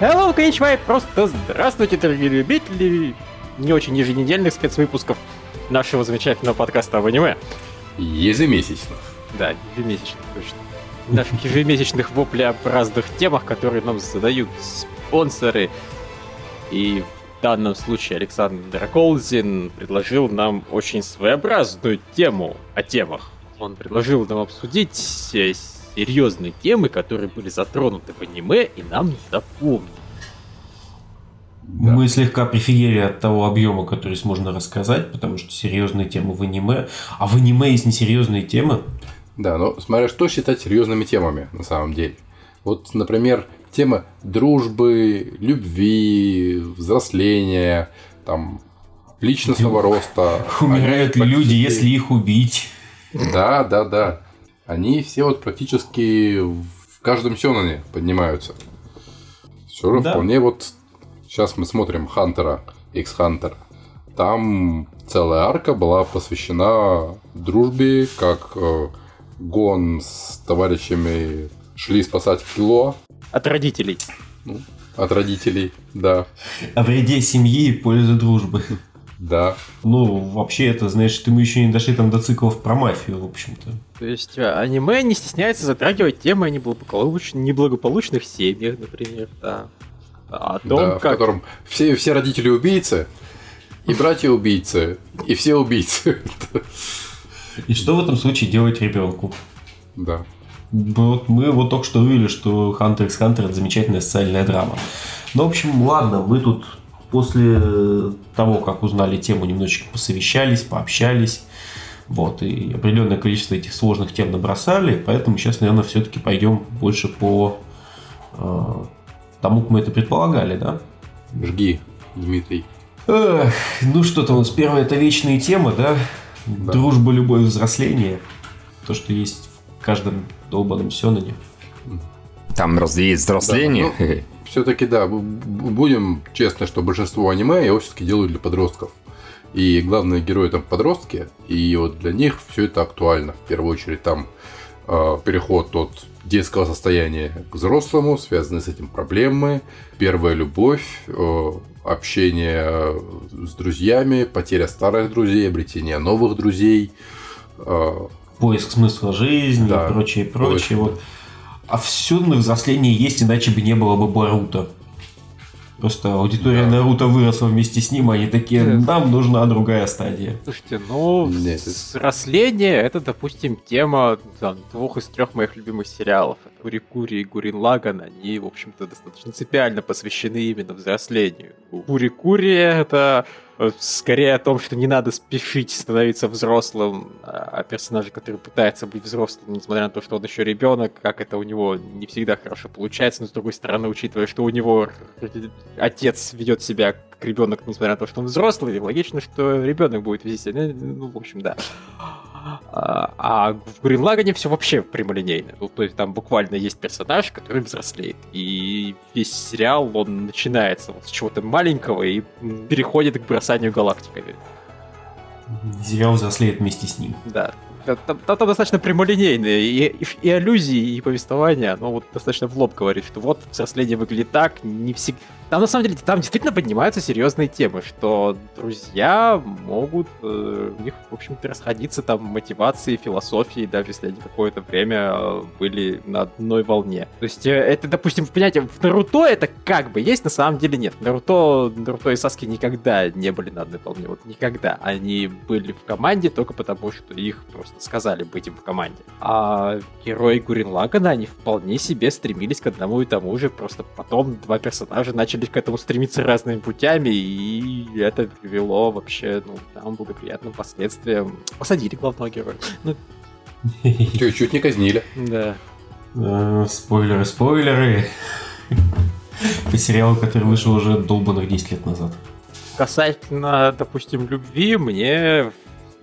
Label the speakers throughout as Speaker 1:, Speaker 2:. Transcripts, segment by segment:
Speaker 1: Hello, коничвай, просто здравствуйте, дорогие любители не очень еженедельных спецвыпусков нашего замечательного подкаста об аниме.
Speaker 2: Ежемесячных.
Speaker 1: Да, ежемесячных, точно. Наших ежемесячных воплеобразных темах, которые нам задают спонсоры. И в данном случае Александр Колзин предложил нам очень своеобразную тему о темах. Он предложил нам обсудить серьезные темы, которые были затронуты в аниме и нам не запомнили.
Speaker 3: Да. Мы слегка прифигели от того объема, который можно рассказать, потому что серьезные темы в аниме. А в аниме есть несерьезные темы.
Speaker 2: Да, но смотря что считать серьезными темами на самом деле. Вот, например, тема дружбы, любви, взросления, там, личностного роста.
Speaker 3: Умирают ли люди, если их убить?
Speaker 2: Да, да, да. Они все вот практически в каждом сёнане поднимаются. Все же да. вполне вот Сейчас мы смотрим Хантера, X-Hunter. Там целая арка была посвящена дружбе, как э, Гон с товарищами шли спасать Кило.
Speaker 1: От родителей.
Speaker 2: Ну, от родителей, да.
Speaker 3: О вреде семьи и пользе дружбы.
Speaker 2: Да.
Speaker 3: Ну, вообще это, знаешь, ты мы еще не дошли там до циклов про мафию, в общем-то.
Speaker 1: То есть э, аниме не стесняется затрагивать темы о неблагополучных, неблагополучных семьях, например, да
Speaker 2: о том, да, как... в котором все, все родители убийцы, и братья убийцы, и все убийцы.
Speaker 3: И что в этом случае делать ребенку?
Speaker 2: Да.
Speaker 3: Вот мы вот только что увидели, что Hunter x Hunter это замечательная социальная драма. Ну, в общем, ладно, мы тут после того, как узнали тему, немножечко посовещались, пообщались. Вот, и определенное количество этих сложных тем набросали, поэтому сейчас, наверное, все-таки пойдем больше по э, тому, как мы это предполагали, да?
Speaker 2: Жги, Дмитрий.
Speaker 3: Эх, ну что там у нас первая это вечная тема, да? да? Дружба, любовь, взросление. То, что есть в каждом долбанном Сёнане.
Speaker 4: Там разве есть взросление? Да, ну,
Speaker 2: все-таки, да, будем честны, что большинство аниме его все-таки делают для подростков. И главные герои там подростки, и вот для них все это актуально. В первую очередь там э, переход от детского состояния к взрослому, связанные с этим проблемы, первая любовь, э, общение с друзьями, потеря старых друзей, обретение новых друзей.
Speaker 3: Э, Поиск смысла жизни да, и прочее, прочее. Вот. А всюду на взрослении есть, иначе бы не было бы Барута. Просто аудитория да. Наруто выросла вместе с ним, они такие, нам нужна другая стадия.
Speaker 1: Слушайте, ну, Нет, взросление, это, допустим, тема там, двух из трех моих любимых сериалов. Это Кури-Кури и Гурин Лаган, они, в общем-то, достаточно принципиально посвящены именно взрослению. Кури-Кури — это скорее о том, что не надо спешить становиться взрослым, а персонаж, который пытается быть взрослым, несмотря на то, что он еще ребенок, как это у него не всегда хорошо получается, но с другой стороны, учитывая, что у него отец ведет себя как ребенок, несмотря на то, что он взрослый, логично, что ребенок будет вести себя. Ну, в общем, да. А, а в Гринлагане все вообще прямолинейно. Ну, то есть там буквально есть персонаж, который взрослеет. И весь сериал, он начинается вот с чего-то маленького и переходит к бросанию галактиками.
Speaker 3: Сериал взрослеет вместе с ним.
Speaker 1: Да. Там, там, там достаточно прямолинейные и, и, и аллюзии, и повествования, оно вот достаточно в лоб говорит, что вот взросление выглядит так, не всегда там на самом деле там действительно поднимаются серьезные темы, что друзья могут э, у них, в общем-то, расходиться там мотивации, философии, даже если они какое-то время э, были на одной волне. То есть э, это, допустим, понятие в Наруто это как бы есть, на самом деле нет. Наруто, Наруто и Саски никогда не были на одной волне, вот никогда. Они были в команде только потому, что их просто сказали быть им в команде. А герои Гурин Лагана, они вполне себе стремились к одному и тому же, просто потом два персонажа начали к этому стремиться разными путями, и это привело вообще, ну, там благоприятным последствиям. Посадили главного героя. Ну,
Speaker 2: Чуть-чуть не казнили.
Speaker 1: Да.
Speaker 3: Э, спойлеры, спойлеры. Это сериал, который вышел уже долбанных 10 лет назад.
Speaker 1: Касательно, допустим, любви, мне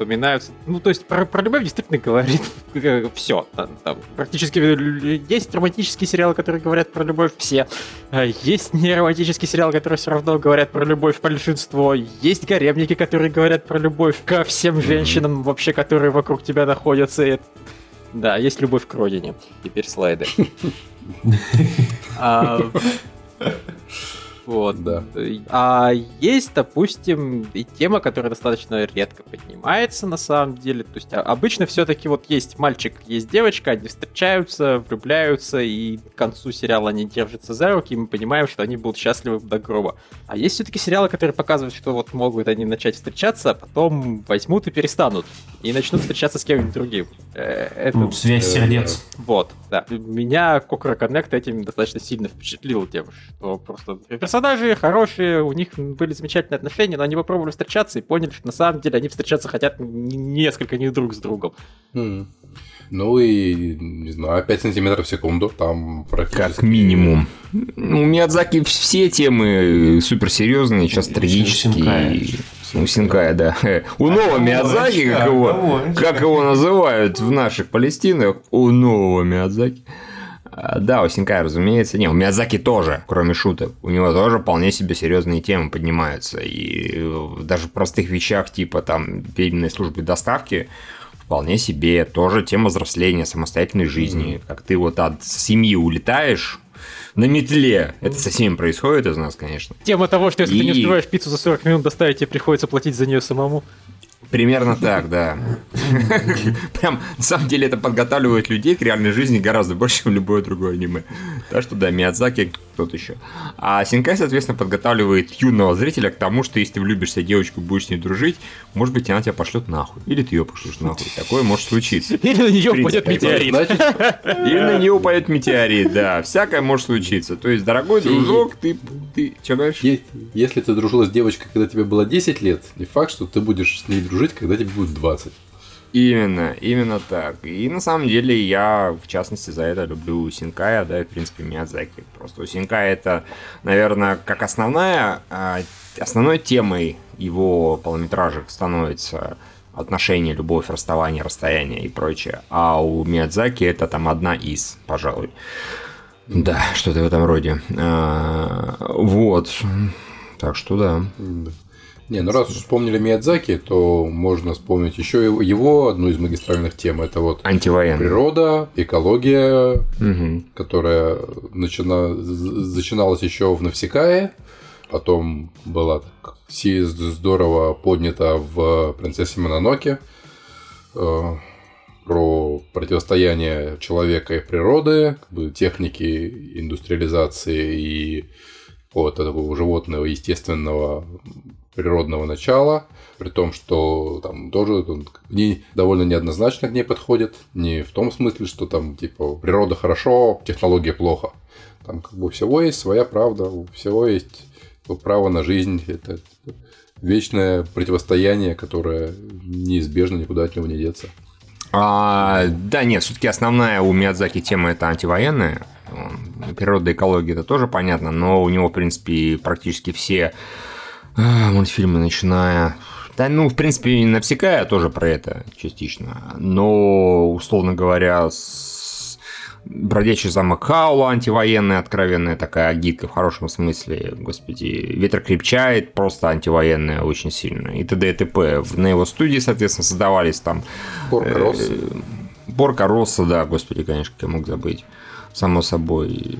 Speaker 1: вспоминаются. Ну, то есть про, про любовь действительно говорит все. Там, там, практически есть романтические сериалы, которые говорят про любовь все. А есть не романтические сериалы, которые все равно говорят про любовь большинство. Есть гаремники, которые говорят про любовь ко всем женщинам вообще, которые вокруг тебя находятся. Да, есть любовь к родине. Теперь слайды. Вот. Да. А есть, допустим, и тема, которая достаточно редко поднимается на самом деле. То есть а, обычно все-таки вот есть мальчик, есть девочка, они встречаются, влюбляются, и к концу сериала они держатся за руки, и мы понимаем, что они будут счастливы до гроба. А есть все-таки сериалы, которые показывают, что вот могут они начать встречаться, а потом возьмут и перестанут. И начнут встречаться с кем-нибудь другим.
Speaker 3: Э, это, ну, связь э, сердец.
Speaker 1: Вот, да. Меня Кокра Коннект этим достаточно сильно впечатлил тем, что просто персонажи хорошие, у них были замечательные отношения, но они попробовали встречаться и поняли, что на самом деле они встречаться хотят несколько не друг с другом.
Speaker 2: Mm. Ну и, не знаю, 5 сантиметров в секунду, там
Speaker 4: практически... Как минимум. Ну, у Миядзаки все темы суперсерьезные, сейчас трагические. У Синкая, да. У нового Миядзаки, как его, как его называют в наших Палестинах, у нового Миядзаки. А, да, у Синкая, разумеется. Не, у Миядзаки тоже, кроме шуток. У него тоже вполне себе серьезные темы поднимаются. И даже в простых вещах, типа там переменной службы доставки, вполне себе тоже тема взросления, самостоятельной жизни. Mm-hmm. Как ты вот от семьи улетаешь, на метле. Это со всеми происходит из нас, конечно.
Speaker 1: Тема того, что если и... ты не успеваешь пиццу за 40 минут доставить, тебе приходится платить за нее самому.
Speaker 4: Примерно так, да. Прям, на самом деле, это подготавливает людей к реальной жизни гораздо больше, чем любое другое аниме. Так что, да, Миядзаки, кто-то еще. А Синкай, соответственно, подготавливает юного зрителя к тому, что если ты влюбишься в девочку и будешь с ней дружить, может быть, она тебя пошлет нахуй. Или ты ее пошлешь нахуй. Такое может случиться.
Speaker 1: Или на нее упадет метеорит.
Speaker 4: Или на нее упадет метеорит, да. Всякое может случиться. То есть, дорогой дружок, ты... ты что говоришь?
Speaker 2: Если ты дружила с девочкой, когда тебе было 10 лет, не факт, что ты будешь с ней дружить жить, когда тебе будет 20.
Speaker 4: Именно, именно так. И на самом деле я, в частности, за это люблю Синкая, да, и, в принципе, Миядзаки. Просто Синкая это, наверное, как основная, а, основной темой его полнометражек становится отношения, любовь, расставание, расстояние и прочее. А у Миядзаки это там одна из, пожалуй. Да, что-то в этом роде. А, вот. Так что да.
Speaker 2: Не, ну раз уж вспомнили Миядзаки, то можно вспомнить еще его одну из магистральных тем. Это вот природа, экология, угу. которая начина... начиналась еще в Навсекае, потом была так здорово поднята в «Принцессе Мононоке» э, про противостояние человека и природы, как бы, техники индустриализации и вот этого животного естественного природного начала, при том, что там тоже он не, довольно неоднозначно к ней подходит, не в том смысле, что там типа природа хорошо, технология плохо. Там как бы у всего есть своя правда, у всего есть право на жизнь, это вечное противостояние, которое неизбежно никуда от него не деться.
Speaker 4: А, да, нет, все-таки основная у Миядзаки тема это антивоенная. Природа, экология это тоже понятно, но у него, в принципе, практически все мультфильмы, начиная... Да, ну, в принципе, Навсекая тоже про это частично. Но, условно говоря, с Бродячий замок Хаула, антивоенная, откровенная такая агитка в хорошем смысле. Господи, Ветер крепчает, просто антивоенная очень сильно. И т.д. и т.п. На его студии, соответственно, создавались там...
Speaker 2: Порка Росса.
Speaker 4: Порка Росса, да, господи, конечно, как я мог забыть. Само собой,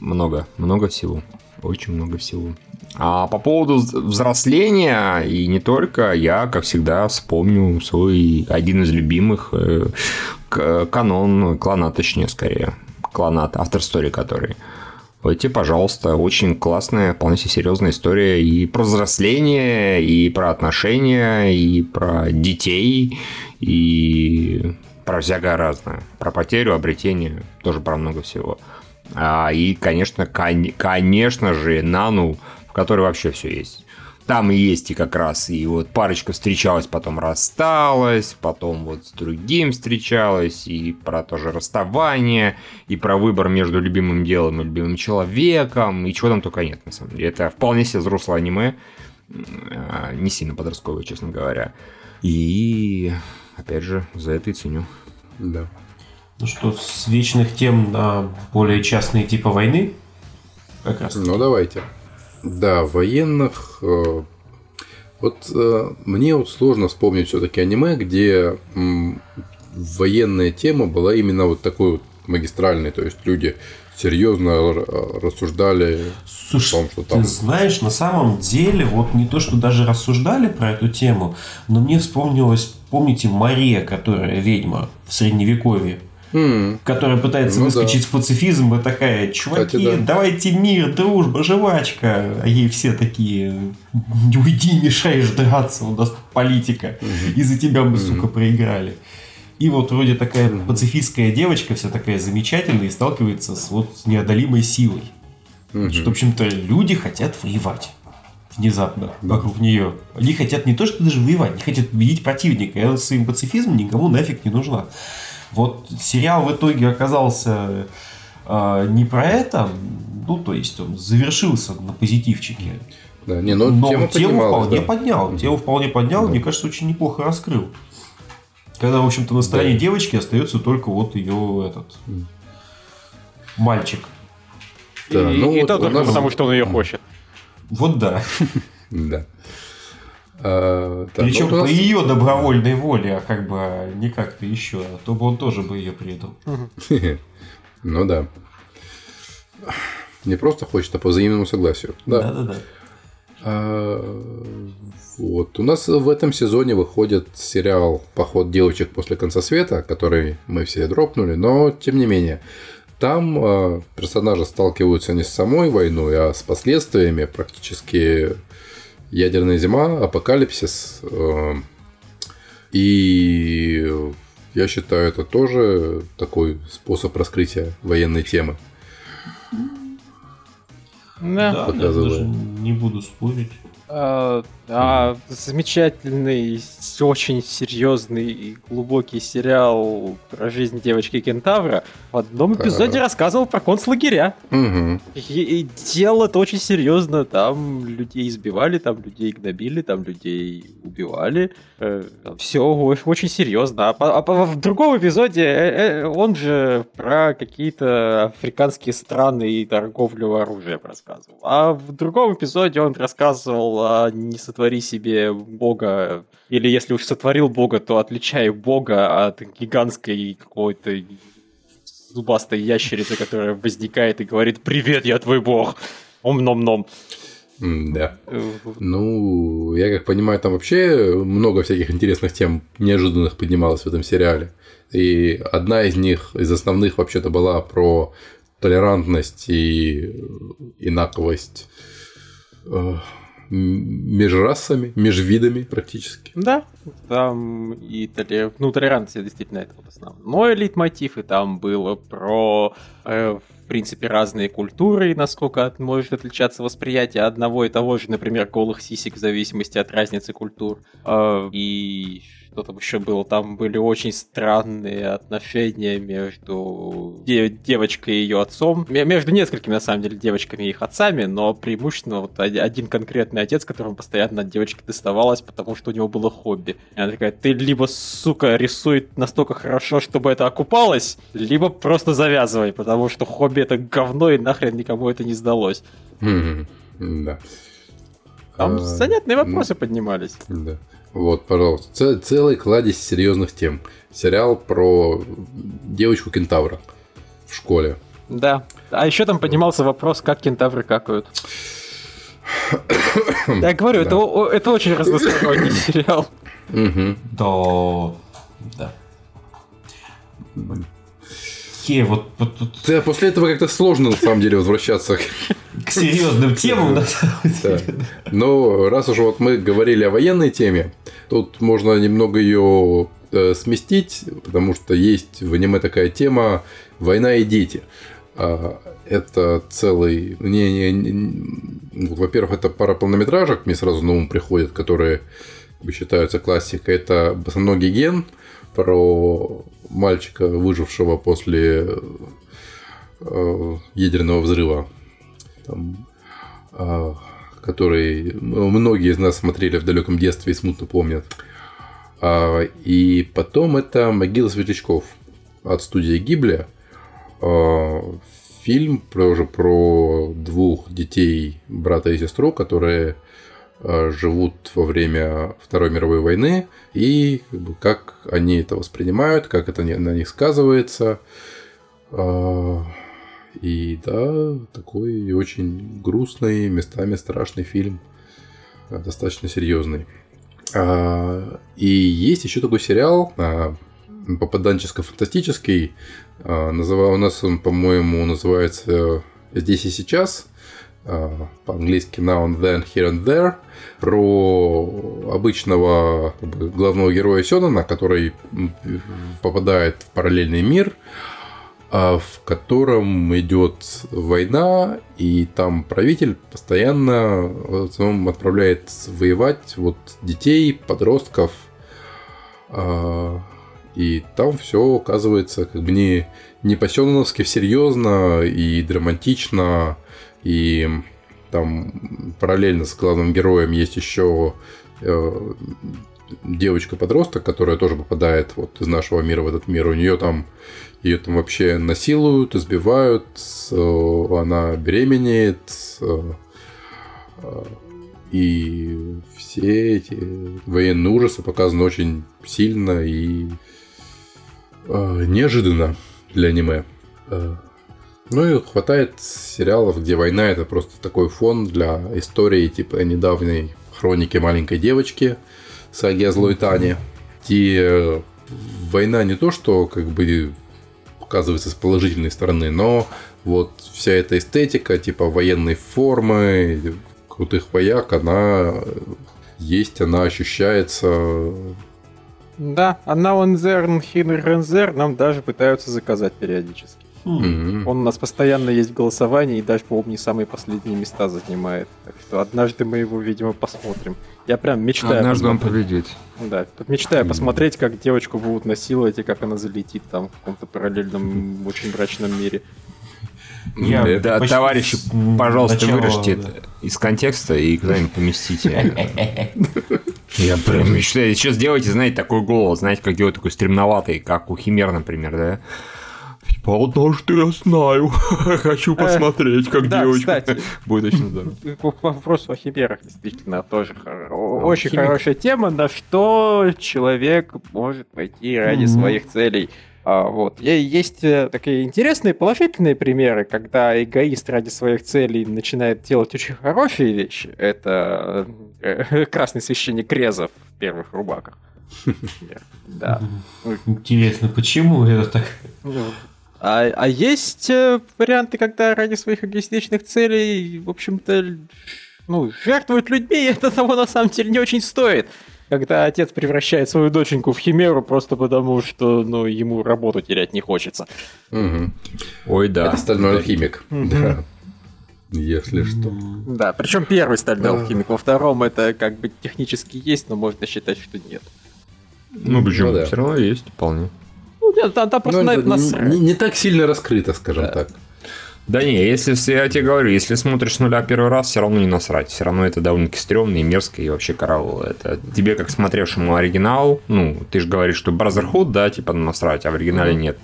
Speaker 4: много, много всего. Очень много всего. А по поводу взросления, и не только, я, как всегда, вспомню свой один из любимых э, канон, клана, точнее, скорее, кланат, автор истории который. Эти, пожалуйста, очень классная, вполне себе серьезная история и про взросление, и про отношения, и про детей, и про всякое разное. Про потерю, обретение, тоже про много всего. А, и, конечно, кон- конечно же, Нану которой вообще все есть. Там есть и как раз, и вот парочка встречалась, потом рассталась, потом вот с другим встречалась, и про тоже расставание, и про выбор между любимым делом и любимым человеком, и чего там только нет, на самом деле. Это вполне себе взрослое аниме, а, не сильно подростковое, честно говоря. И, опять же, за это и ценю.
Speaker 2: Да.
Speaker 3: Ну что, с вечных тем на более частные типа войны?
Speaker 2: Как раз. Ну, давайте. Да, военных. Э, вот э, мне вот сложно вспомнить все-таки аниме, где военная тема была именно вот такой вот магистральный, то есть люди серьезно рассуждали
Speaker 3: Слушай,
Speaker 2: о том, что там...
Speaker 3: ты знаешь, на самом деле, вот не то, что даже рассуждали про эту тему, но мне вспомнилось, помните, Мария, которая ведьма в Средневековье, Которая пытается
Speaker 2: Ну
Speaker 3: выскочить
Speaker 2: да.
Speaker 3: в пацифизм и такая, чуваки,
Speaker 2: Кстати, да.
Speaker 3: давайте мир, дружба, жвачка. А ей все такие, уйди, мешаешь драться, у нас политика. Из-за тебя мы, сука, проиграли. И вот вроде такая пацифистская девочка, вся такая замечательная, и сталкивается с вот с неодолимой силой. Что, в общем-то, люди хотят воевать. Внезапно вокруг нее. Они хотят не то, что даже воевать, они хотят победить противника. И она своим пацифизмом никому нафиг не нужна. Вот сериал в итоге оказался а, не про это, ну, то есть он завершился на позитивчике.
Speaker 2: Да, не, ну,
Speaker 3: Но
Speaker 2: тема
Speaker 3: тему
Speaker 2: поднималась,
Speaker 3: вполне
Speaker 2: да.
Speaker 3: поднял. Тему вполне поднял,
Speaker 2: Да.
Speaker 3: мне кажется, очень неплохо раскрыл. Когда, в общем-то, на стороне
Speaker 2: Да.
Speaker 3: девочки остается только вот ее этот мальчик.
Speaker 2: Да,
Speaker 1: и,
Speaker 2: ну
Speaker 1: и
Speaker 2: вот
Speaker 1: то только
Speaker 2: нас-
Speaker 1: потому, что он ее хочет.
Speaker 3: Вот да.
Speaker 2: Да. А, так,
Speaker 3: Причем
Speaker 2: ну,
Speaker 3: по ее добровольной воле, а как бы а не как-то еще, а то бы он тоже бы ее предал.
Speaker 2: Ну да. Не просто хочет, а по взаимному согласию. Да.
Speaker 3: Да-да-да.
Speaker 2: А, вот. У нас в этом сезоне выходит сериал «Поход девочек после конца света», который мы все дропнули, но тем не менее. Там а, персонажи сталкиваются не с самой войной, а с последствиями практически ядерная зима, апокалипсис. э, И я считаю, это тоже такой способ раскрытия военной темы.
Speaker 1: Да.
Speaker 3: Да, даже не буду спорить.
Speaker 1: А, а, замечательный, очень серьезный и глубокий сериал про жизнь девочки Кентавра в одном эпизоде рассказывал про концлагеря. И, и делал это очень серьезно. Там людей избивали, там людей гнобили, там людей убивали. все очень серьезно. А, по- а в другом эпизоде э, э, он же про какие-то африканские страны и торговлю оружием рассказывал. А в другом эпизоде он рассказывал о не сотвори себе бога. Или если уж сотворил бога, то отличай бога от гигантской какой-то зубастой ящерицы, которая возникает и говорит «Привет, я твой бог!» Ом-ном-ном.
Speaker 2: Да.
Speaker 1: Э,
Speaker 2: Ну, я как понимаю, там вообще много всяких интересных тем неожиданных поднималось в этом сериале. И одна из них, из основных, вообще-то была про толерантность и инаковость э, между расами, между видами практически.
Speaker 1: Да, там и толе- ну, толеранция действительно это вот основной лейтмотив, и там было про, э, в принципе, разные культуры, и насколько от- может отличаться восприятие одного и того же, например, голых сисек в зависимости от разницы культур. Э, и что там еще было? Там были очень странные отношения между де- девочкой и ее отцом. Между несколькими, на самом деле, девочками и их отцами, но преимущественно вот оди- один конкретный отец, которому постоянно от девочки доставалось, потому что у него было хобби. И она такая, ты либо, сука, рисуй настолько хорошо, чтобы это окупалось, либо просто завязывай, потому что хобби это говно, и нахрен никому это не сдалось.
Speaker 2: Мгм. Да.
Speaker 1: Там
Speaker 2: А,
Speaker 1: занятные вопросы поднимались.
Speaker 2: Да. Вот, пожалуйста. Ц- целый кладезь серьезных тем. Сериал про девочку кентавра в школе.
Speaker 1: Да. А еще там поднимался вопрос, как кентавры какают. Я говорю, это,
Speaker 2: Да.
Speaker 1: о- о- это очень разносторонний сериал.
Speaker 2: Мгм.
Speaker 3: Да. Да. Е, вот, вот тут
Speaker 2: Да, после этого как-то сложно на самом деле возвращаться.
Speaker 3: к серьезным темам, на самом
Speaker 2: Да.
Speaker 3: деле.
Speaker 2: Но раз уж вот мы говорили о военной теме, тут можно немного ее э, сместить, потому что есть в аниме такая тема «Война и дети». А, Это целый... Не, не, не- вот, Во-первых, это пара полнометражек, мне сразу на ум приходят, которые считаются классикой. Это «Босоногий ген» про мальчика, выжившего после э, ядерного взрыва. Там, а, который ну, многие из нас смотрели в далеком детстве и смутно помнят. А, И потом это «Могила светлячков» от студии Гибли. А, Фильм про, уже про двух детей, брата и сестру, которые живут во время Второй мировой войны, и как, они это воспринимают, как это на них сказывается. А, И да, такой очень грустный, местами страшный фильм. а, Достаточно серьезный. А, И есть еще такой сериал, а, попаданческо-фантастический. У нас он, по-моему, называется «Здесь и сейчас». А, По-английски «Now and then, here and there». Про обычного главного героя Сёнона, который попадает в параллельный мир, а, в котором идет война, и там правитель постоянно в основном отправляет воевать вот детей, подростков, а, и там все оказывается как бы не, не по-сёноновски серьезно и драматично, и там параллельно с главным героем есть еще э, девочка-подросток, которая тоже попадает вот из нашего мира в этот мир. У нее там ее там вообще насилуют, избивают, э, она беременеет, э, э, и все эти военные ужасы показаны очень сильно и э, неожиданно для аниме. Э, Ну и хватает сериалов, где война это просто такой фон для истории типа недавней хроники маленькой девочки саги о злой Тане. Где война не то, что как бы показывается с положительной стороны, но вот вся эта эстетика, типа военной формы, крутых вояк, она есть, она ощущается.
Speaker 1: Да, а Then, Here and There нам даже пытаются заказать периодически.
Speaker 2: Мгм.
Speaker 1: Он у нас постоянно есть в голосовании и даже, по-моему, не самые последние места занимает. Так что однажды мы его, видимо, посмотрим. Я прям мечтаю
Speaker 4: Однажды он победит.
Speaker 1: Да, мечтаю посмотреть, как девочку будут насиловать и как она залетит там в каком-то параллельном, очень мрачном мире.
Speaker 3: Я
Speaker 2: Да,
Speaker 4: Да,
Speaker 3: почти
Speaker 4: товарищи,
Speaker 3: с, м,
Speaker 4: пожалуйста,
Speaker 3: начала,
Speaker 4: вырежьте
Speaker 3: да.
Speaker 4: это из контекста и куда-нибудь поместите. Я прям мечтаю. Сейчас сделайте, знаете, такой голос, знаете, как делать такой стремноватый, как у Химер, например, да? Типа, однажды я знаю, хочу посмотреть, как
Speaker 1: да,
Speaker 4: девочка.
Speaker 1: кстати.
Speaker 4: Будет очень здорово.
Speaker 1: К вопросу о химерах, действительно, тоже хоро- очень
Speaker 3: химик.
Speaker 1: хорошая тема, на что человек может пойти ради своих целей. А, вот. И Есть э, такие интересные положительные примеры, когда эгоист ради своих целей начинает делать очень хорошие вещи. Это э, красный священник Резов в первых рубаках. Да.
Speaker 3: Интересно, почему это так?
Speaker 1: А, а есть э, варианты, когда ради своих эгоистичных целей, в общем-то, ну, жертвуют людьми, и это того на самом деле не очень стоит. Когда отец превращает свою доченьку в химеру просто потому, что ну, ему работу терять не хочется.
Speaker 2: Мгм.
Speaker 4: Ой, да.
Speaker 2: Это стальной алхимик.
Speaker 1: Мгм.
Speaker 2: Да. Если что.
Speaker 1: Да, причем первый стальной алхимик, во втором это как бы технически есть, но можно считать, что нет.
Speaker 4: Ну почему?
Speaker 2: Ну да.
Speaker 4: Все равно есть, вполне.
Speaker 1: Ну, нет, там, там просто
Speaker 2: Ну,
Speaker 1: на насрать.
Speaker 2: не, не так сильно раскрыто, скажем
Speaker 1: Да.
Speaker 2: так.
Speaker 4: Да не, если я тебе говорю, если смотришь с нуля первый раз, все равно не насрать. Все равно это довольно-таки стрёмно и мерзко, и вообще караул. Это тебе, как смотревшему оригинал, ну, ты же говоришь, что Brotherhood, да, типа насрать, а в оригинале нет.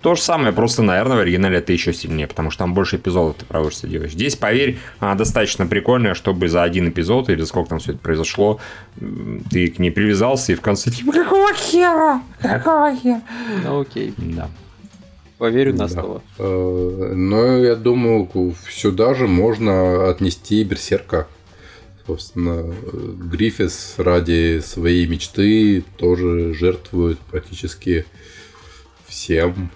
Speaker 4: То же самое, просто, наверное, в оригинале это еще сильнее, потому что там больше эпизодов ты проводишь, что делаешь. Здесь, поверь, а, достаточно прикольно, чтобы за один эпизод, или сколько там все это произошло, ты к ней привязался, и в конце типа, какого хера? Какого хера?
Speaker 1: Ну окей,
Speaker 4: Да.
Speaker 1: поверю на
Speaker 2: Да.
Speaker 1: слово.
Speaker 2: Э, Но я думаю, сюда же можно отнести Берсерка. Собственно, Гриффис ради своей мечты тоже жертвует практически всем.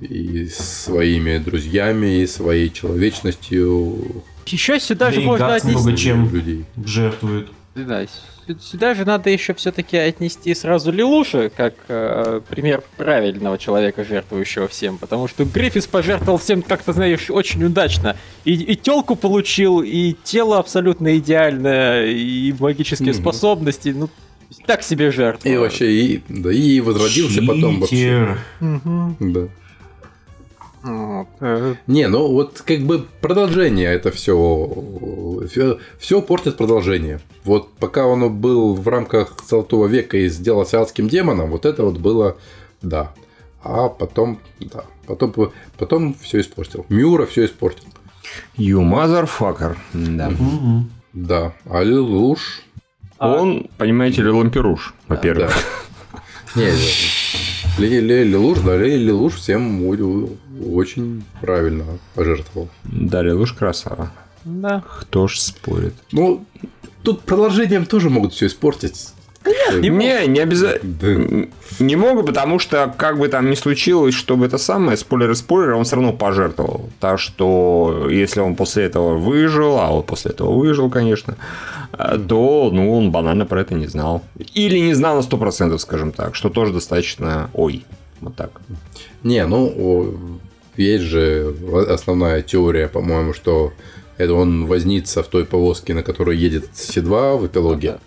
Speaker 2: И своими друзьями, и своей человечностью
Speaker 1: Еще сюда
Speaker 3: Да
Speaker 1: же можно отнести...
Speaker 3: много чем
Speaker 2: людей.
Speaker 3: жертвует.
Speaker 1: Да, сю- сюда же надо еще все-таки отнести сразу Лилуша, как э, пример правильного человека, жертвующего всем. Потому что Гриффис пожертвовал всем, как-то, знаешь, очень удачно. И, и телку получил, и тело абсолютно идеальное, и магические
Speaker 2: Мгм.
Speaker 1: способности. Ну, так себе жертва.
Speaker 2: И вообще, и, да, и возродился потом вообще.
Speaker 3: Читер.
Speaker 1: Мгм.
Speaker 2: Да.
Speaker 1: Вот,
Speaker 2: Не, ну вот как бы продолжение это все, все, портит продолжение. Вот пока он был в рамках Золотого века и сделался адским демоном, вот это вот было, да. А потом, да, потом, потом все испортил. Мюра все испортил.
Speaker 4: You motherfucker. Да.
Speaker 2: Да, а Лилуш...
Speaker 1: А-
Speaker 4: Он, понимаете ли, лампируш, во-первых.
Speaker 2: Да. Не, Ли- Ли- Лилуш, да, Ли- Лилуш всем очень правильно пожертвовал.
Speaker 4: Дарья Луж красава.
Speaker 1: Да.
Speaker 4: Кто ж спорит?
Speaker 2: Ну, тут продолжением тоже могут все испортить.
Speaker 4: Не, не обязательно.
Speaker 2: Да.
Speaker 4: Не могу, потому что, как бы там ни случилось, чтобы это самое, спойлер-спойлер, он все равно пожертвовал. Так что, если он после этого выжил, а вот после этого выжил, конечно, э, то, ну, он банально про это не знал. Или не знал на 100%, скажем так, что тоже достаточно ой. Вот так.
Speaker 2: Не, ну, есть же основная теория, по-моему, что это он вознится в той повозке, на которой едет Си-2 в эпилоге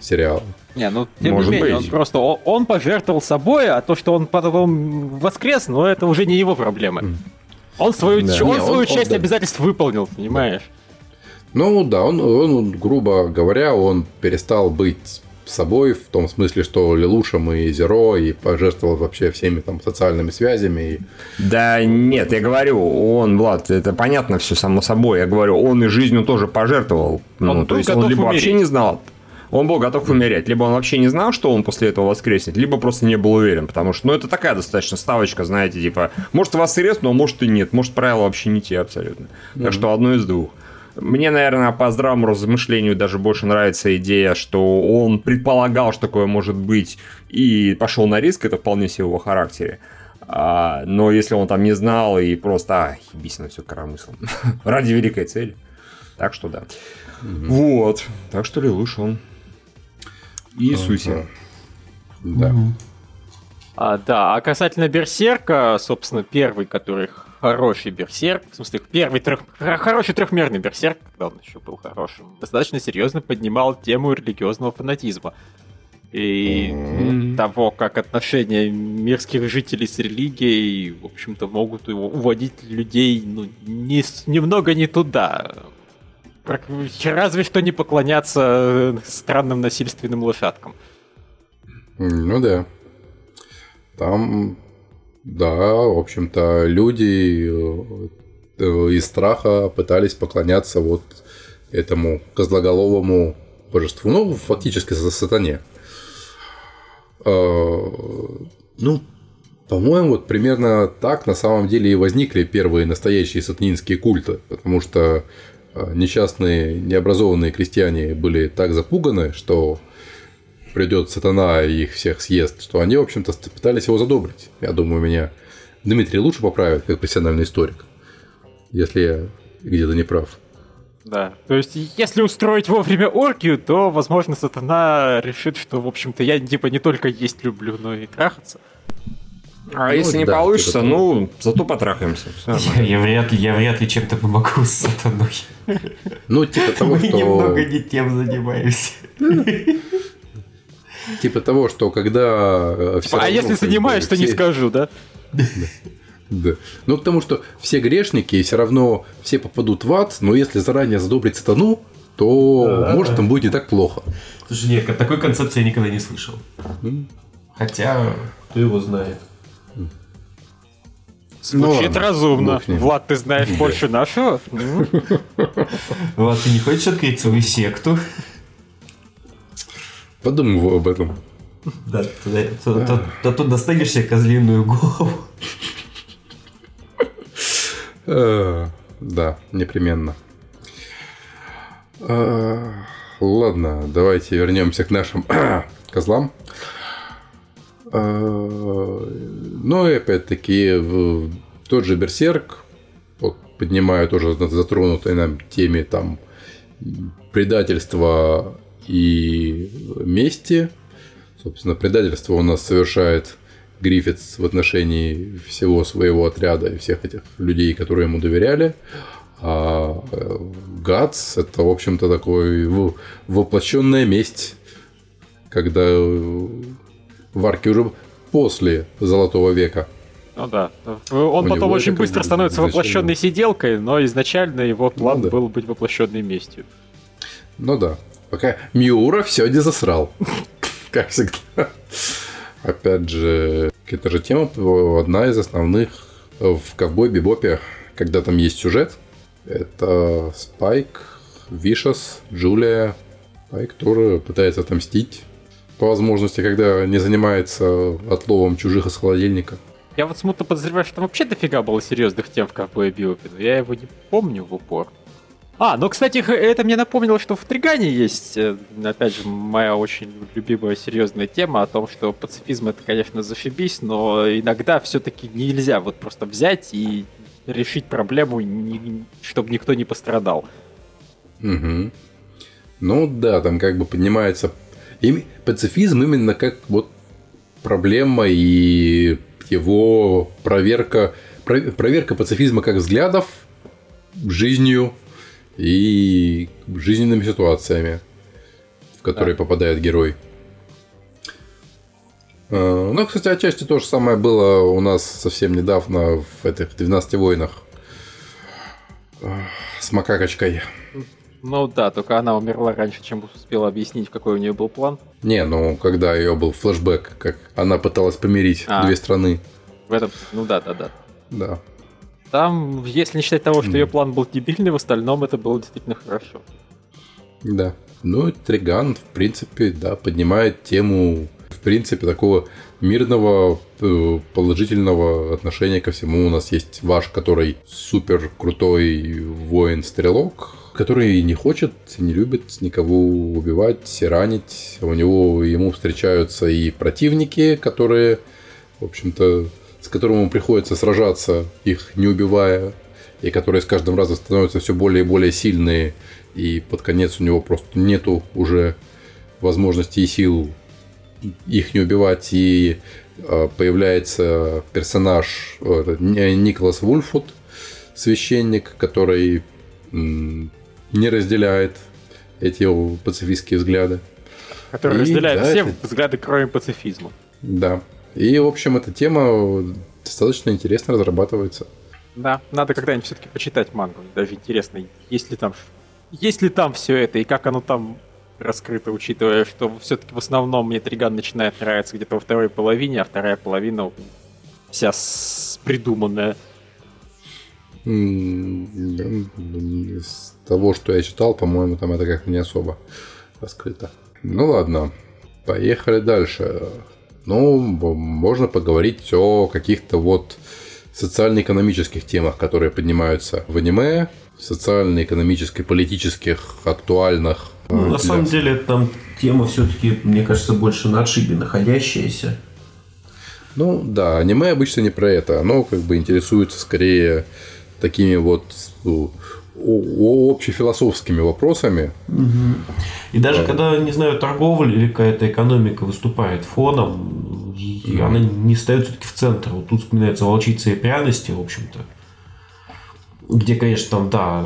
Speaker 2: сериала.
Speaker 1: Не, ну тем
Speaker 4: Может
Speaker 1: не менее,
Speaker 4: быть.
Speaker 1: он просто он, он пожертвовал собой, а то, что он потом воскрес, ну это уже не его проблемы. Он свою,
Speaker 2: Да.
Speaker 1: он
Speaker 2: Не, он-
Speaker 1: свою
Speaker 2: он,
Speaker 1: часть
Speaker 2: да.
Speaker 1: обязательств выполнил, понимаешь?
Speaker 2: Ну да, он, он, грубо говоря, он перестал быть собой в том смысле, что Лелушем и Зеро и пожертвовал вообще всеми там социальными связями. И...
Speaker 4: Да нет, я говорю, он, Влад, это понятно все само собой. Я говорю, он и жизнью тоже пожертвовал. Ну,
Speaker 1: Он
Speaker 4: то
Speaker 1: был
Speaker 4: есть он либо вообще
Speaker 1: умереть.
Speaker 4: не знал, он был готов умереть, либо он вообще не знал, что он после этого воскреснет, либо просто не был уверен, потому что, ну, это такая достаточно ставочка, знаете, типа, может воскрес, но может и нет, может правила вообще не те абсолютно. Так что одно из двух. Мне, наверное, по здравому размышлению даже больше нравится идея, что он предполагал, что такое может быть, и пошел на риск, это вполне себе его характере. А, но если он там не знал и просто, а, ебись на все коромыслом. Ради великой цели. Так что да. Вот. Так что Лелуш он Иисусе.
Speaker 2: Да.
Speaker 1: А, да, а касательно Берсерка, собственно, первый, который хороший Берсерк, в смысле, первый трех, хороший трехмерный Берсерк, когда он еще был хорошим, достаточно серьезно поднимал тему религиозного фанатизма. И
Speaker 4: Мгм.
Speaker 1: того, как отношения мирских жителей с религией, в общем-то, могут его уводить людей ну, не, немного не туда. Разве что не поклоняться э, странным насильственным лошадкам.
Speaker 2: Ну да. Там, да, в общем-то, люди э, э, из страха пытались поклоняться вот этому козлоголовому божеству. Ну, фактически за сатане. Э, Ну, по-моему, вот примерно так на самом деле и возникли первые настоящие сатанинские культы, потому что несчастные, необразованные крестьяне были так запуганы, что придет сатана и их всех съест, что они, в общем-то, пытались его задобрить. Я думаю, меня Дмитрий лучше поправит, как профессиональный историк, если я где-то не прав.
Speaker 1: Да. То есть, если устроить вовремя оргию, то, возможно, сатана решит, что, в общем-то, я типа не только есть люблю, но и трахаться.
Speaker 4: А
Speaker 2: Ну,
Speaker 4: если не
Speaker 2: да,
Speaker 4: получится,
Speaker 2: типа
Speaker 4: ну, зато потрахаемся.
Speaker 3: Я, я вряд ли, я вряд ли чем-то помогу с сатаной.
Speaker 2: Ну, типа того,
Speaker 3: Мы
Speaker 2: что...
Speaker 3: немного не тем занимаемся.
Speaker 2: Типа того, что когда... всё
Speaker 1: а если занимаюсь, то не скажу, да?
Speaker 2: Да. Ну, к тому, что все грешники, и все равно все попадут в ад, но если заранее задобрить сатану, то
Speaker 3: Да.
Speaker 2: может там будет не так плохо.
Speaker 3: Слушай, нет, такой концепции я никогда не слышал. Хотя, кто его знает.
Speaker 1: Звучит
Speaker 2: ладно,
Speaker 1: разумно. Влад, ты знаешь больше нашего?
Speaker 3: Вот, ты не хочешь открыть свою секту?
Speaker 2: Подумай об этом.
Speaker 3: Да, то тут достанешь себе козлиную голову.
Speaker 2: Э, Да, непременно. Э, Ладно, давайте вернемся к нашим козлам. Э, Ну и опять-таки тот же Берсерк, вот, поднимая тоже затронутой нам теме там предательства и мести. Собственно, предательство у нас совершает Гриффитс в отношении всего своего отряда и всех этих людей, которые ему доверяли. А э, Гатс это, в общем-то, такой воплощенная месть, когда в уже после Золотого века.
Speaker 1: Ну да. Он
Speaker 2: У
Speaker 1: потом очень быстро
Speaker 2: бы
Speaker 1: становится
Speaker 2: изначально-
Speaker 1: воплощенной сиделкой, но изначально его план
Speaker 2: Ну да.
Speaker 1: был быть воплощенной местью.
Speaker 2: Ну да. Пока Миура все не засрал. Как всегда. Опять же, это же тема одна из основных в ковбой бибопе, когда там есть сюжет. Это Спайк, Вишас, Джулия, Спайк, который пытается отомстить по возможности, когда не занимается отловом чужих из холодильника.
Speaker 1: Я вот смутно подозреваю, что там вообще дофига было серьезных тем в ковбое Биопе, но я его не помню в упор. А, ну, кстати, это мне напомнило, что в Тригане есть, э, опять же, моя очень любимая серьезная тема о том, что пацифизм это, конечно, зашибись, но иногда все-таки нельзя вот просто взять и решить проблему, чтобы никто не пострадал.
Speaker 2: Угу. Ну да, там как бы поднимается им, пацифизм именно как вот проблема и его проверка, проверка пацифизма как взглядов жизнью и жизненными ситуациями, в которые да. попадает герой. А, ну, кстати, отчасти то же самое было у нас совсем недавно в этих 12 войнах с макакочкой.
Speaker 1: Ну да, только она умерла раньше, чем успела объяснить, какой у нее был план.
Speaker 2: Не, ну когда ее был флешбэк, как она пыталась помирить а, две страны.
Speaker 1: В этом, ну да, да, да.
Speaker 2: Да.
Speaker 1: Там, если не считать того, что ее план был дебильный, в остальном это было действительно хорошо.
Speaker 2: Да. Ну, Триган, в принципе, да, поднимает тему, в принципе, такого мирного, э, положительного отношения ко всему. У нас есть ваш, который супер крутой воин-стрелок, который не хочет, не любит никого убивать, ранить. У него ему встречаются и противники, которые, в общем-то, с которыми ему приходится сражаться, их не убивая, и которые с каждым разом становятся все более и более сильные, и под конец у него просто нету уже возможности и сил их не убивать, и а, появляется персонаж Николас Вульфуд, священник, который не разделяет эти его пацифистские взгляды.
Speaker 1: Который и, разделяет да, все это... взгляды, кроме пацифизма.
Speaker 2: Да. И, в общем, эта тема достаточно интересно разрабатывается.
Speaker 1: Да, надо когда-нибудь все-таки почитать мангу. Даже интересно, есть ли там, есть ли там все это и как оно там раскрыто, учитывая, что все-таки в основном мне Триган начинает нравиться где-то во второй половине, а вторая половина вся придуманная.
Speaker 2: Из того, что я читал, по-моему, там это как-то не особо раскрыто. Ну ладно, поехали дальше. Ну, можно поговорить о каких-то вот социально-экономических темах, которые поднимаются в аниме, социально-экономических, политических, актуальных.
Speaker 3: Ну, на самом деле, там тема все-таки, мне кажется, больше на отшибе находящаяся.
Speaker 2: Ну да, аниме обычно не про это. Оно как бы интересуется скорее такими вот ну, общефилософскими вопросами.
Speaker 3: Угу. И даже да. когда, не знаю, торговля или какая-то экономика выступает фоном, и она не встает все-таки в центр. Вот тут вспоминается волчица и пряности, в общем-то. Где, конечно, там, да,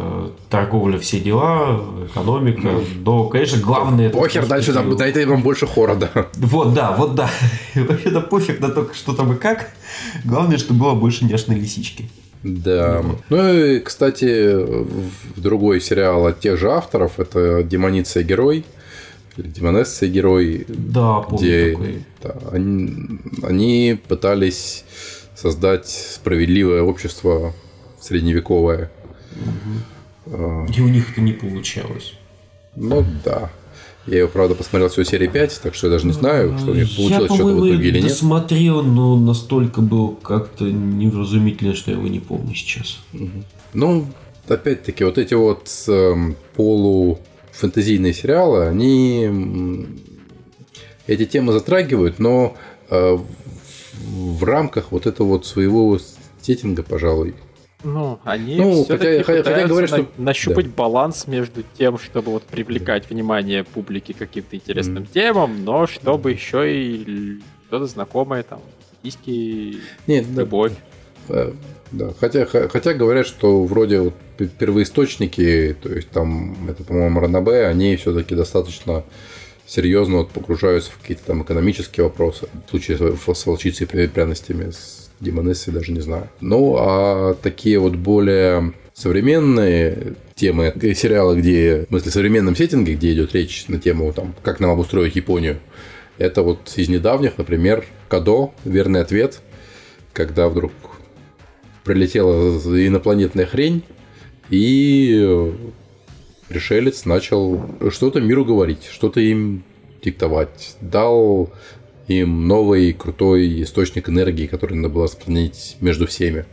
Speaker 3: торговля, все дела, экономика, mm. но, конечно, главное...
Speaker 2: Похер, дальше там, дайте вам больше хорода.
Speaker 3: Вот, да, вот, да. Вообще, да пофиг на то, что там и как. Главное, чтобы было больше няшной лисички.
Speaker 2: Да. Ну и, кстати, в другой сериал от тех же авторов, это «Демониция герой», или «Демонесса герой».
Speaker 3: Да, помню где, такой.
Speaker 2: Да, они, они пытались создать справедливое общество средневековое.
Speaker 3: Угу. И у них это не получалось.
Speaker 2: Ну да. Я его, правда, посмотрел всю серию 5, так что я даже не знаю, что у них получилось что-то в итоге или нет. Я
Speaker 3: смотрел, но настолько был как-то невразумительно, что я его не помню сейчас.
Speaker 2: Угу. Ну, опять-таки, вот эти вот э, полуфэнтезийные сериалы, они эти темы затрагивают, но э, в, в рамках вот этого вот своего сеттинга, пожалуй,
Speaker 1: ну, они ну, хотя, хотя, хотя говорят, на, что... нащупать да. баланс между тем, чтобы вот привлекать внимание публики каким-то интересным mm. темам, но чтобы еще и что-то знакомое, там, диски,
Speaker 2: Нет, любовь. Да, да. Хотя, хотя говорят, что вроде вот первоисточники, то есть там, это, по-моему, Ранабе, они все-таки достаточно серьезно вот погружаются в какие-то там экономические вопросы. В случае с волчицей и пряностями, с Демонессы даже не знаю. Ну, а такие вот более современные темы сериала, где, в смысле, в современном сеттинге, где идет речь на тему, там, как нам обустроить Японию, это вот из недавних, например, Кадо, верный ответ, когда вдруг прилетела инопланетная хрень, и пришелец начал что-то миру говорить, что-то им диктовать. Дал им новый крутой источник энергии, который надо было распространить между всеми.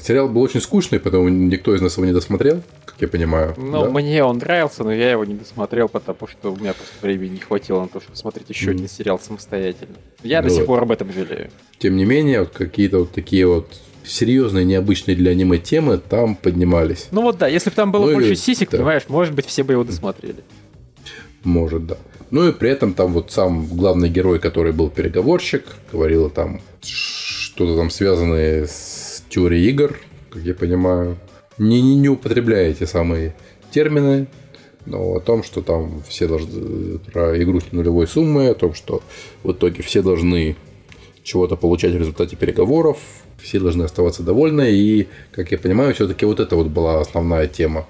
Speaker 2: Сериал был очень скучный, поэтому никто из нас его не досмотрел, как я понимаю.
Speaker 1: Ну,
Speaker 2: да?
Speaker 1: мне он нравился, но я его не досмотрел, потому что у меня просто времени не хватило на то, чтобы смотреть еще один сериал самостоятельно. Я
Speaker 2: Ну
Speaker 1: до сих
Speaker 2: вот.
Speaker 1: пор об этом жалею.
Speaker 2: Тем не менее, вот какие-то вот такие вот серьезные, необычные для аниме темы там поднимались.
Speaker 1: Ну вот да, если бы там было
Speaker 2: Ну
Speaker 1: больше сисек,
Speaker 2: да.
Speaker 1: понимаешь, может быть, все бы его досмотрели.
Speaker 2: Может, да. Ну и при этом там вот сам главный герой, который был переговорщик, говорил там что-то там связанное с теорией игр, как я понимаю. Не, не, не употребляя эти самые термины, но о том, что там все должны про игру с нулевой суммы, о том, что в итоге все должны чего-то получать в результате переговоров, все должны оставаться довольны, и, как я понимаю, все-таки вот это вот была основная тема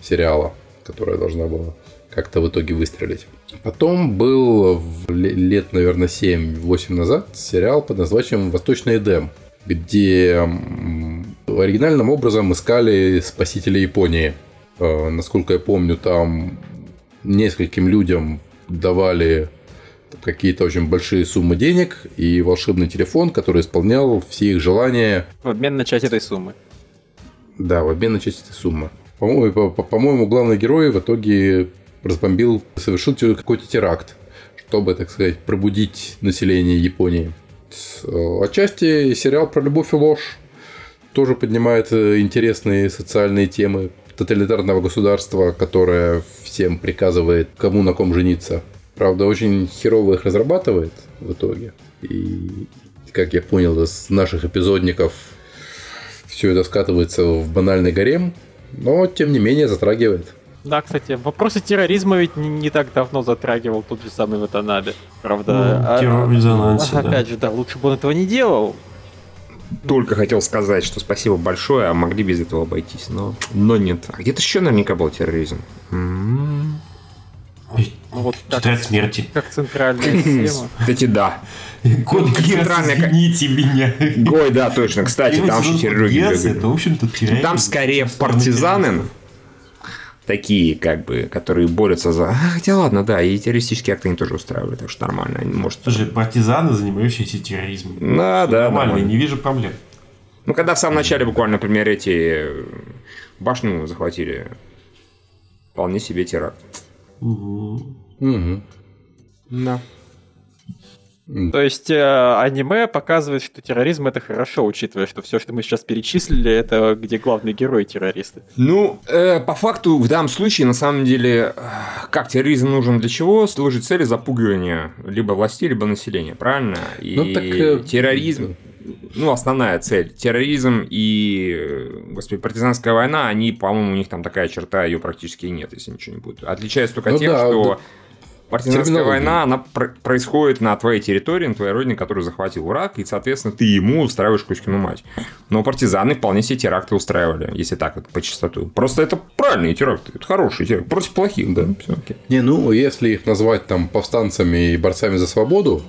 Speaker 2: сериала, которая должна была как-то в итоге выстрелить. Потом был лет, наверное, 7-8 назад сериал под названием «Восточный Эдем», где оригинальным образом искали спасителя Японии. Э, Насколько я помню, там нескольким людям давали какие-то очень большие суммы денег и волшебный телефон, который исполнял все их желания
Speaker 1: В обмен на часть этой суммы.
Speaker 2: да, в обмен на часть этой суммы. По-моему, по- по- по-моему, главный герой в итоге разбомбил, совершил какой-то теракт, чтобы, так сказать, пробудить население Японии. Э, Отчасти сериал про любовь и ложь тоже поднимает э, интересные социальные темы тоталитарного государства, которое всем приказывает, кому на ком жениться. Правда, очень херово их разрабатывает в итоге. И, как я понял из наших эпизодников, все это скатывается в банальный гарем, но тем не менее затрагивает.
Speaker 1: Да, кстати, вопросы терроризма ведь не, не так давно затрагивал тот же самый Ватанабе. Правда,
Speaker 3: Ну,
Speaker 1: а-
Speaker 3: террор в резонансе,
Speaker 1: а-
Speaker 3: да.
Speaker 1: опять же, да, лучше бы он этого не делал.
Speaker 4: Только хотел сказать, что спасибо большое, а могли без этого обойтись, но, но нет. А где-то еще наверняка был терроризм. М.
Speaker 3: Ой,
Speaker 1: Ну, вот как,
Speaker 3: Тетрадь смерти.
Speaker 1: как центральная система.
Speaker 4: Кстати, да.
Speaker 3: Код
Speaker 4: ка-
Speaker 3: извините меня.
Speaker 4: Ой, да, точно. Кстати, там
Speaker 3: вот
Speaker 4: вообще
Speaker 3: Код
Speaker 4: террорист
Speaker 3: Гесс,
Speaker 4: бегали.
Speaker 3: Это, в общем-то, терроризм.
Speaker 4: Там скорее партизаны. Такие, как бы, которые борются за... А, хотя ладно, да, и террористические акты они тоже устраивали, так что нормально. Они, может...
Speaker 3: Слушай, партизаны, занимающиеся терроризмом.
Speaker 4: Да, да,
Speaker 3: Нормально,
Speaker 4: нормально.
Speaker 3: не вижу проблем.
Speaker 4: Ну, когда в самом начале буквально, например, эти э, башню захватили, вполне себе теракт.
Speaker 3: Мгм.
Speaker 2: Мгм.
Speaker 4: Да.
Speaker 1: То есть э, аниме показывает, что терроризм это хорошо, учитывая, что все, что мы сейчас перечислили, это где главные герои террористы.
Speaker 4: Ну, э, по факту, в данном случае, на самом деле, э, как терроризм нужен для чего? Служит цели запугивания либо властей, либо населения, правильно? И
Speaker 2: Ну, так, э,
Speaker 4: терроризм, ну, основная цель. Терроризм и, э, господи, партизанская война, они, по-моему, у них там такая черта, ее практически нет, если ничего не будет. Отличается только
Speaker 2: Ну
Speaker 4: тем,
Speaker 2: да,
Speaker 4: что
Speaker 2: да.
Speaker 4: Партизанская война, она пр- происходит на твоей территории, на твоей родине, которую захватил враг, и, соответственно, ты ему устраиваешь кучкину мать. Но партизаны вполне себе теракты устраивали, если так вот по чистоту. Просто это правильные теракты, это хорошие теракты, против плохих, да, все окей.
Speaker 2: Не, ну, если их назвать там повстанцами и борцами за свободу,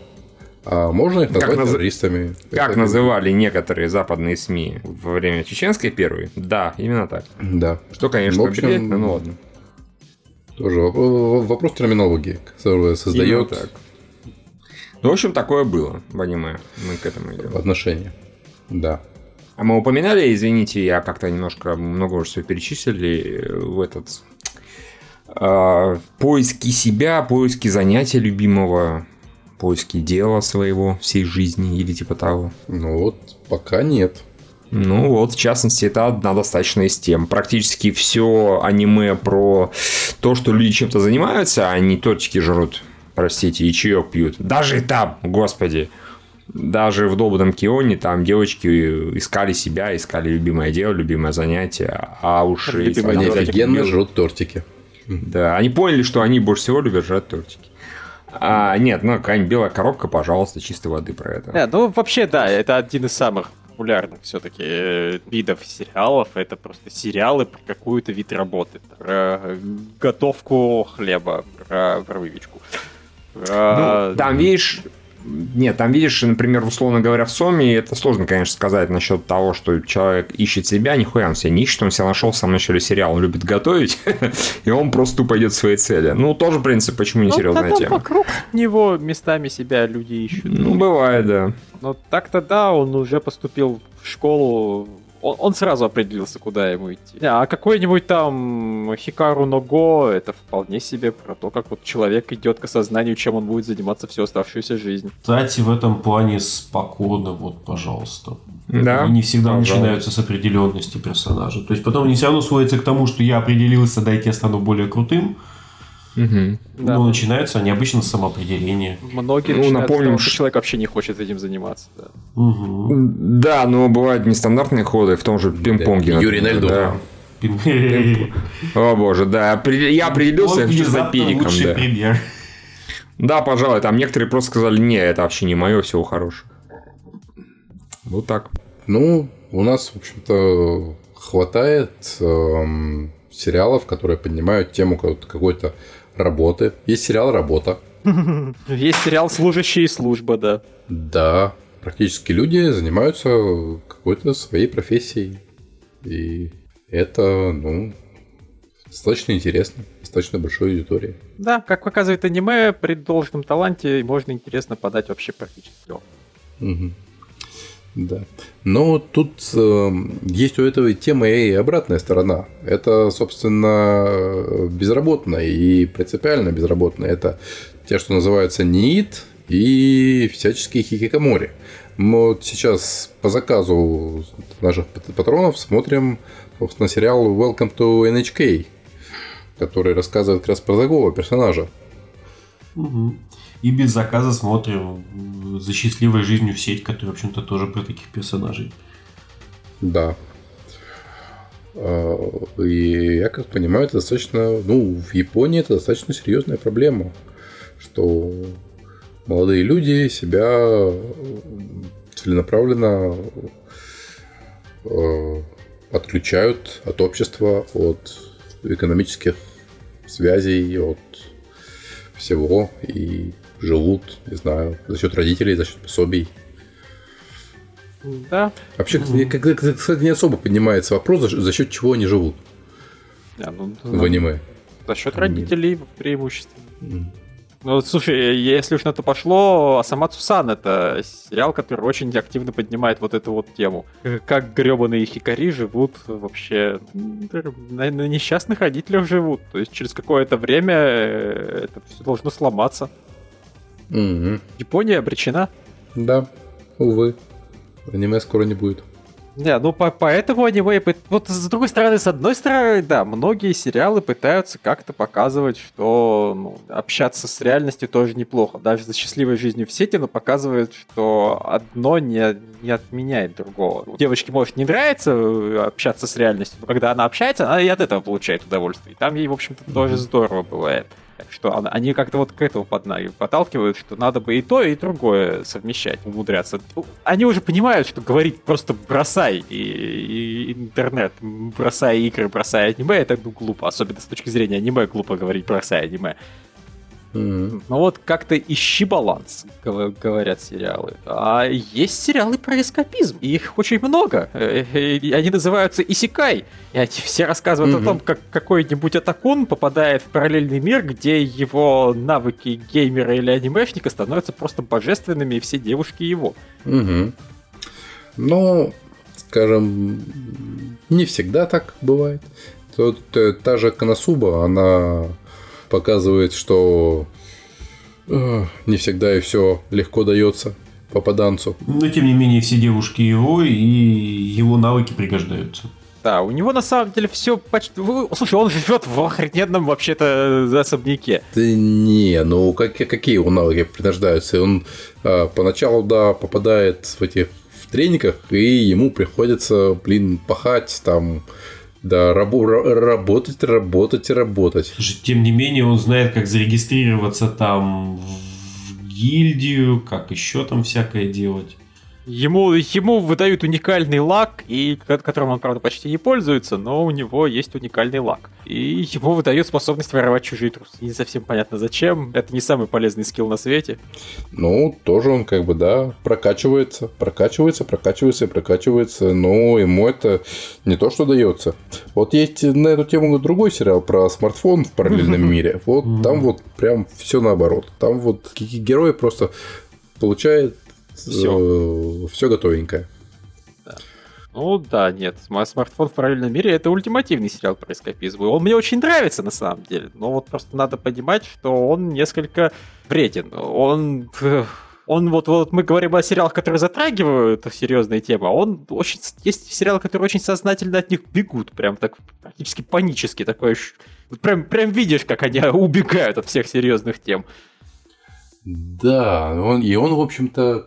Speaker 2: а можно их назвать
Speaker 4: наз-
Speaker 2: террористами.
Speaker 4: Как
Speaker 2: Это-
Speaker 4: называли некоторые западные СМИ во время чеченской первой? Да, именно так.
Speaker 2: Да.
Speaker 4: Что, конечно,
Speaker 2: В общем,
Speaker 4: ну ладно.
Speaker 2: Тоже воп- вопрос терминологии, которая создает
Speaker 4: так. Ну, в общем, такое было в аниме. Мы к этому идем.
Speaker 2: отношения. Да.
Speaker 4: А мы упоминали, извините, я как-то немножко много уже всего перечислили в этот э, поиски себя, поиски занятия любимого, поиски дела своего всей жизни или типа того.
Speaker 2: Ну вот, пока нет.
Speaker 4: Ну вот, в частности, это одна достаточно из тем. Практически все аниме про то, что люди чем-то занимаются, а не тортики жрут, простите, и чаек пьют. Даже там, господи. Даже в долбанном Кионе там девочки искали себя, искали любимое дело, любимое занятие, а уж и
Speaker 1: Любимое
Speaker 2: Они офигенно жрут тортики.
Speaker 4: Да, они поняли, что они больше всего любят жрать тортики. А, нет, ну какая-нибудь белая коробка, пожалуйста, чистой воды про это.
Speaker 1: Да, ну вообще да, это один из самых популярных все-таки видов сериалов. Это просто сериалы про какую-то вид работы. Про готовку хлеба, про, про выпечку. Про-
Speaker 4: Ну, там, видишь, нет, там видишь, например, условно говоря, в Соме, это сложно, конечно, сказать насчет того, что человек ищет себя, нихуя он себя не ищет, он себя нашел в самом начале сериала, он любит готовить, и он просто тупо идет к своей цели. Ну, тоже принцип, почему не
Speaker 1: Ну,
Speaker 4: серьезная
Speaker 1: там
Speaker 4: тема.
Speaker 1: вокруг него местами себя люди ищут.
Speaker 4: Ну, бывает, да.
Speaker 1: Но так-то да, он уже поступил в школу. Он, он сразу определился, куда ему идти. А какой-нибудь там Хикару Ного, это вполне себе про то, как вот человек идет к осознанию, чем он будет заниматься всю оставшуюся жизнь.
Speaker 3: Кстати, в этом плане спокойно, вот, пожалуйста.
Speaker 4: Да,
Speaker 3: Они не всегда
Speaker 4: пожалуйста.
Speaker 3: начинаются с определенности персонажа. То есть потом они все равно сводятся к тому, что я определился, дайте я стану более крутым.
Speaker 4: Мгм.
Speaker 1: Да.
Speaker 3: Но начинаются они обычно с самоопределения.
Speaker 1: Многие
Speaker 4: Ну, напомним,
Speaker 1: того, что человек вообще не хочет этим заниматься. да.
Speaker 3: Мгм.
Speaker 4: Да, но бывают нестандартные ходы в том же пинг-понге.
Speaker 2: Юрий на льду.
Speaker 4: да. О боже, да. Я определился, я
Speaker 3: Внезапно
Speaker 4: педиком, да.
Speaker 3: пример.
Speaker 4: Да, пожалуй, там некоторые просто сказали, не, это вообще не мое, всего хорошего. Вот так.
Speaker 2: Ну, у нас, в общем-то, хватает эм, сериалов, которые поднимают тему какой-то- какой-то работы. Есть сериал «Работа».
Speaker 1: Есть сериал «Служащие и служба», да.
Speaker 2: Да, практически люди занимаются какой-то своей профессией. И это, ну, достаточно интересно, достаточно большой аудитории.
Speaker 1: Да, как показывает аниме, при должном таланте можно интересно подать вообще практически всё.
Speaker 2: Мгм. Да. Но тут э, есть у этой темы и обратная сторона. Это, собственно, безработные и принципиально безработные. Это те, что называются НИИТ и всяческие хикикамори. Мы вот сейчас по заказу наших пат- патронов смотрим, собственно, сериал Welcome to NHK, который рассказывает как раз про такого персонажа.
Speaker 3: Мгм. И без заказа смотрим за счастливой жизнью в сеть, которая, в общем-то, тоже про таких персонажей.
Speaker 2: Да. А, И я как понимаю, это достаточно, ну, в Японии это достаточно серьезная проблема, что молодые люди себя целенаправленно э, отключают от общества, от экономических связей, от всего и живут, не знаю, за счет родителей, за счет пособий.
Speaker 1: Да.
Speaker 2: Вообще, как- как- как- кстати, не особо поднимается вопрос, за, за счет чего они живут
Speaker 1: Да, ну,
Speaker 2: в аниме.
Speaker 1: За счет родителей преимущественно. Ну, вот, слушай, если уж на то пошло, Асамацу Сан это сериал, который очень активно поднимает вот эту вот тему. Как гребаные хикари живут вообще на, на несчастных родителях живут. То есть через какое-то время э, это все должно сломаться.
Speaker 2: Мгм.
Speaker 1: Япония обречена.
Speaker 2: Да, увы. Аниме скоро не будет.
Speaker 1: Не, ну по- поэтому аниме... Вот с другой стороны, с одной стороны, да, многие сериалы пытаются как-то показывать, что ну, общаться с реальностью тоже неплохо. Даже за счастливой жизнью в сети, но показывает, что одно не, не отменяет другого. Девочке, может, не нравится э, общаться с реальностью, но когда она общается, она и от этого получает удовольствие. И там ей, в общем-то, тоже здорово бывает. Что они как-то вот к этому подталкивают, что надо бы и то, и другое совмещать, умудряться. Ну, Они уже понимают, что говорить просто бросай и, и интернет, бросай игры, бросай аниме, это ну, глупо. Особенно с точки зрения аниме глупо говорить бросай аниме.
Speaker 2: Мгм.
Speaker 1: Ну вот как-то ищи баланс, гов- говорят сериалы. А есть сериалы про эскапизм, и их очень много. Э, э, и Они называются Исикай. И они все рассказывают
Speaker 2: Мгм.
Speaker 1: о том, как какой-нибудь атакун попадает в параллельный мир, где его навыки геймера или анимешника становятся просто божественными, и все девушки его.
Speaker 2: Мгм. Ну, скажем, не всегда так бывает. Тут э, та же Коносуба, она показывает, что э, не всегда и все легко дается попаданцу.
Speaker 3: Но, тем не менее, все девушки его, и его навыки пригождаются.
Speaker 1: Да, у него на самом деле все почти... Слушай, он живет в охрененном вообще-то особняке.
Speaker 2: Да не, ну как, какие его навыки пригождаются? Он а, поначалу, да, попадает в эти в тренингах, и ему приходится, блин, пахать там, да, рабо- ра- работать, работать работать.
Speaker 3: Тем не менее, он знает, как зарегистрироваться там в гильдию, как еще там всякое делать.
Speaker 1: Ему, ему выдают уникальный лак, и, которым он, правда, почти не пользуется, но у него есть уникальный лак. И ему выдают способность воровать чужие трусы. Не совсем понятно зачем. Это не самый полезный скилл на свете.
Speaker 2: Ну, тоже он как бы, да, прокачивается, прокачивается, прокачивается и прокачивается, но ему это не то, что дается. Вот есть на эту тему другой сериал про смартфон в параллельном мире. Вот там вот прям все наоборот. Там вот герои просто получают все, все готовенькое.
Speaker 1: Ну да, нет, смартфон в параллельном мире это ультимативный сериал про эскапизм. Он мне очень нравится на самом деле, но вот просто надо понимать, что он несколько вреден. Он он вот, вот мы говорим о сериалах, которые затрагивают серьезные темы, а он очень есть сериалы, которые очень сознательно от них бегут, прям так практически панически такое, прям прям видишь, как они убегают от всех серьезных тем.
Speaker 2: Да, он, и он, в общем-то,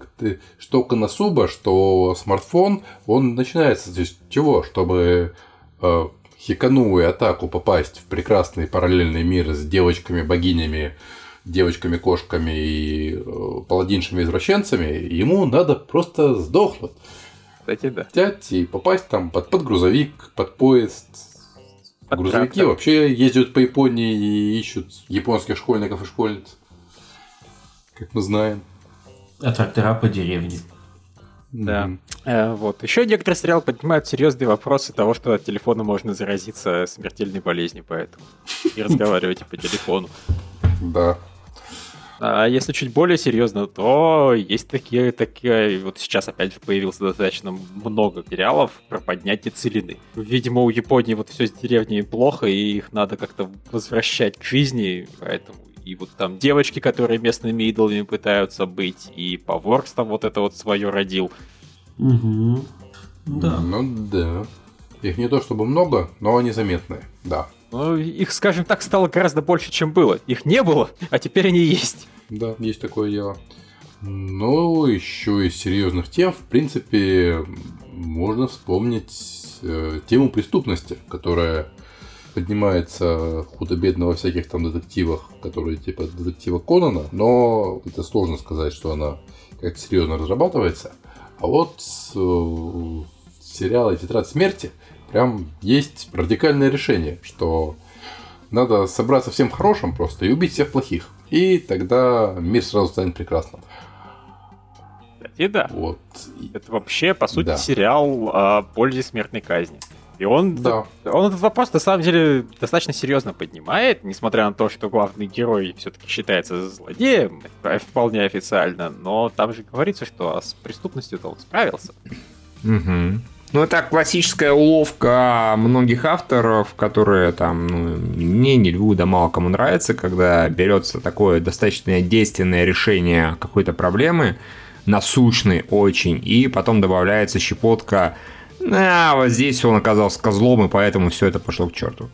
Speaker 2: что Коносуба, что смартфон, он начинается с чего? Чтобы э, хикану атаку попасть в прекрасный параллельный мир с девочками-богинями, девочками-кошками и э, паладиншами-извращенцами, ему надо просто сдохнуть.
Speaker 1: Кстати, да.
Speaker 2: Взять и попасть там под, под грузовик, под поезд. Под Грузовики трактор. вообще ездят по Японии и ищут японских школьников и школьниц как мы знаем.
Speaker 3: А трактора по деревне.
Speaker 1: Да. Mm-hmm. Э, вот. Еще некоторые сериалы поднимают серьезные вопросы того, что от телефона можно заразиться смертельной болезнью, поэтому и разговаривайте по телефону.
Speaker 2: Да.
Speaker 1: А если чуть более серьезно, то есть такие, такие, вот сейчас опять же появилось достаточно много сериалов про поднятие целины. Видимо, у Японии вот все с деревней плохо, и их надо как-то возвращать к жизни, поэтому и вот там девочки, которые местными идолами пытаются быть, и Поворкс там вот это вот свое родил.
Speaker 3: Угу.
Speaker 2: Да. Ну да. Их не то чтобы много, но они заметные, да.
Speaker 1: Ну, их, скажем так, стало гораздо больше, чем было. Их не было, а теперь они есть.
Speaker 2: Да, есть такое дело. Ну, еще из серьезных тем, в принципе, можно вспомнить э, тему преступности, которая поднимается худо-бедно во всяких там детективах, которые типа детектива Конана, но это сложно сказать, что она как серьезно разрабатывается. А вот э, в сериале «Тетрадь смерти» прям есть радикальное решение, что надо собраться всем хорошим просто и убить всех плохих. И тогда мир сразу станет прекрасным.
Speaker 1: И да. Вот. Это вообще, по сути, да. сериал о пользе смертной казни. И он, да. он этот вопрос на самом деле достаточно серьезно поднимает, несмотря на то, что главный герой все-таки считается злодеем, вполне официально, но там же говорится, что с преступностью-то он справился.
Speaker 4: Угу. Ну, это классическая уловка многих авторов, которые там, ну, мне, не льву, да мало кому нравится, когда берется такое достаточно действенное решение какой-то проблемы, насущной очень, и потом добавляется щепотка а, вот здесь он оказался козлом, и поэтому все это пошло к черту.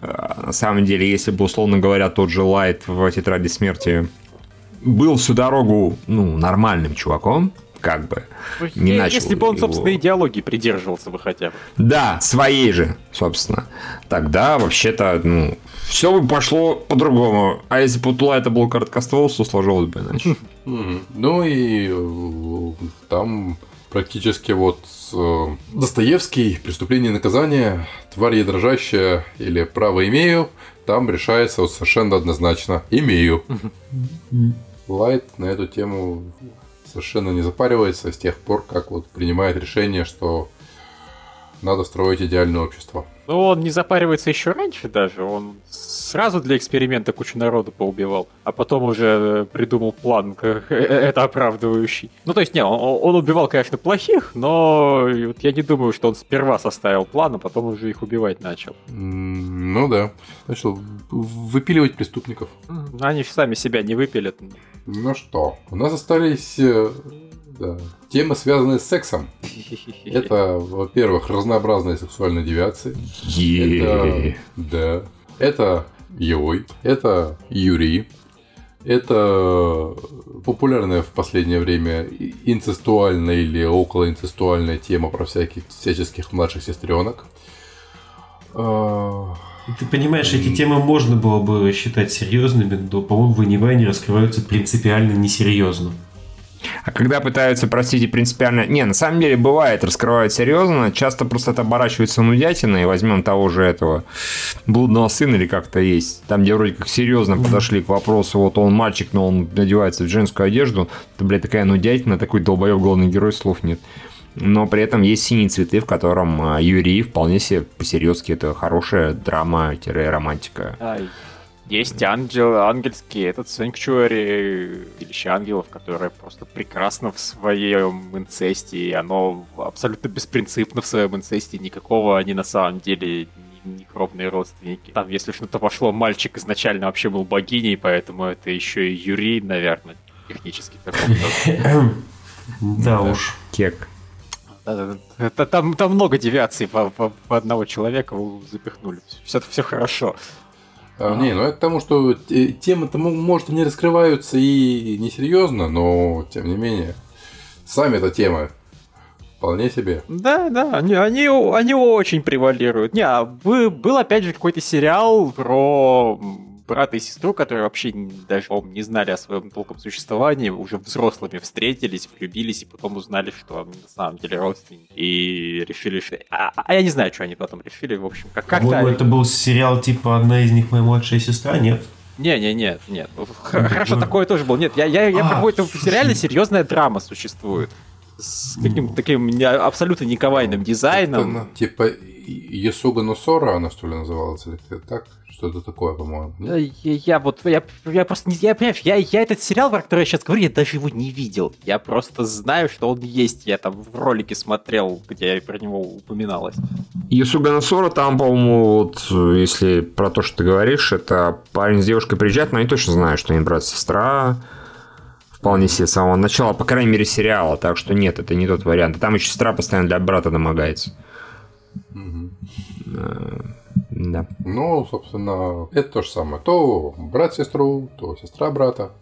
Speaker 4: А, на самом деле, если бы, условно говоря, тот же Лайт в «Тетради смерти» был всю дорогу, ну, нормальным чуваком, как бы,
Speaker 1: не Е- начал Если бы он, его... собственно, идеологии придерживался бы хотя бы.
Speaker 4: Да, своей же, собственно. Тогда, вообще-то, ну, все бы пошло по-другому. А если бы у Лайта был короткоствол, то сложилось бы иначе.
Speaker 2: Ну и э, там практически вот э, Достоевский, «Преступление и наказание», «Тварь я дрожащая» или «Право имею», там решается вот совершенно однозначно «имею». Лайт на эту тему совершенно не запаривается с тех пор, как вот принимает решение, что надо строить идеальное общество.
Speaker 1: Ну, он не запаривается еще раньше даже. Он сразу для эксперимента кучу народу поубивал, а потом уже придумал план, как э, это оправдывающий. Ну, то есть, не, он, он убивал, конечно, плохих, но вот я не думаю, что он сперва составил план, а потом уже их убивать начал.
Speaker 2: Ну да. Начал выпиливать преступников.
Speaker 1: Они сами себя не выпилят.
Speaker 2: Ну что, у нас остались э, да. Темы, связанные с сексом. Это, во-первых, разнообразные сексуальные девиации. Это, да. Это Йой. Это Юрий. Это популярная в последнее время инцестуальная или околоинцестуальная тема про всяких всяческих младших сестренок.
Speaker 3: А, Ты понимаешь, эти темы можно было бы считать серьезными, но, по-моему, в аниме они раскрываются принципиально несерьезно.
Speaker 4: А когда пытаются, простите, принципиально... Не, на самом деле бывает, раскрывают серьезно, часто просто это оборачивается нудятиной, возьмем того же этого блудного сына или как-то есть, там, где вроде как серьезно подошли к вопросу, вот он мальчик, но он надевается в женскую одежду, это, блядь, такая нудятина, такой долбоеб главный герой, слов нет. Но при этом есть синие цветы, в котором а, Юрий вполне себе по-серьезки это хорошая драма-романтика.
Speaker 1: Ай. Есть ангел, ангельский, этот Sanctuary, Ильича ангелов, которое просто прекрасно в своем инцесте, и оно абсолютно беспринципно в своем инцесте, никакого они на самом деле не кровные родственники. Там, если что-то пошло, мальчик изначально вообще был богиней, поэтому это еще и Юрий, наверное, технически.
Speaker 3: Да уж.
Speaker 4: Кек.
Speaker 1: Там, там много девиаций в одного человека запихнули. Все, все хорошо.
Speaker 2: А, не, ну это тому, что темы-то, может, не раскрываются и несерьезно, но, тем не менее, сами эта тема вполне себе.
Speaker 1: Да, да, они, они, они очень превалируют. Не, а был опять же какой-то сериал про брата и сестру, которые вообще даже не знали о своем толком существовании, уже взрослыми встретились, влюбились и потом узнали, что они на самом деле родственники. И решили, что... А, а я не знаю, что они потом решили, в общем, как- как-то...
Speaker 3: это был сериал типа «Одна из них моя младшая сестра», нет?
Speaker 1: Не, не, нет, нет. Хорошо, такое тоже было. Нет, я, я, я
Speaker 3: А,
Speaker 1: это
Speaker 3: слушай.
Speaker 1: реально серьезная драма существует. С каким таким не- абсолютно никавайным дизайном.
Speaker 2: Это, типа Ясуга Носора она что ли называлась? Или как-то так? Что-то такое, по-моему.
Speaker 1: Да, Я, я вот, я, я просто не, я, понимаешь, я, я этот сериал, про который я сейчас говорю, я даже его не видел. Я просто знаю, что он есть. Я там в ролике смотрел, где про него упоминалось.
Speaker 4: Юсуга Насора там, по-моему, вот, э, если про то, что ты говоришь, это парень с девушкой приезжает, но они точно знают, что они брат-сестра. Вполне себе с самого начала, по крайней мере, сериала. Так что нет, это не тот вариант. Там еще сестра постоянно для брата домогается. Э, Да.
Speaker 2: Ну, собственно, это то же самое. То брат сестру, то сестра брата.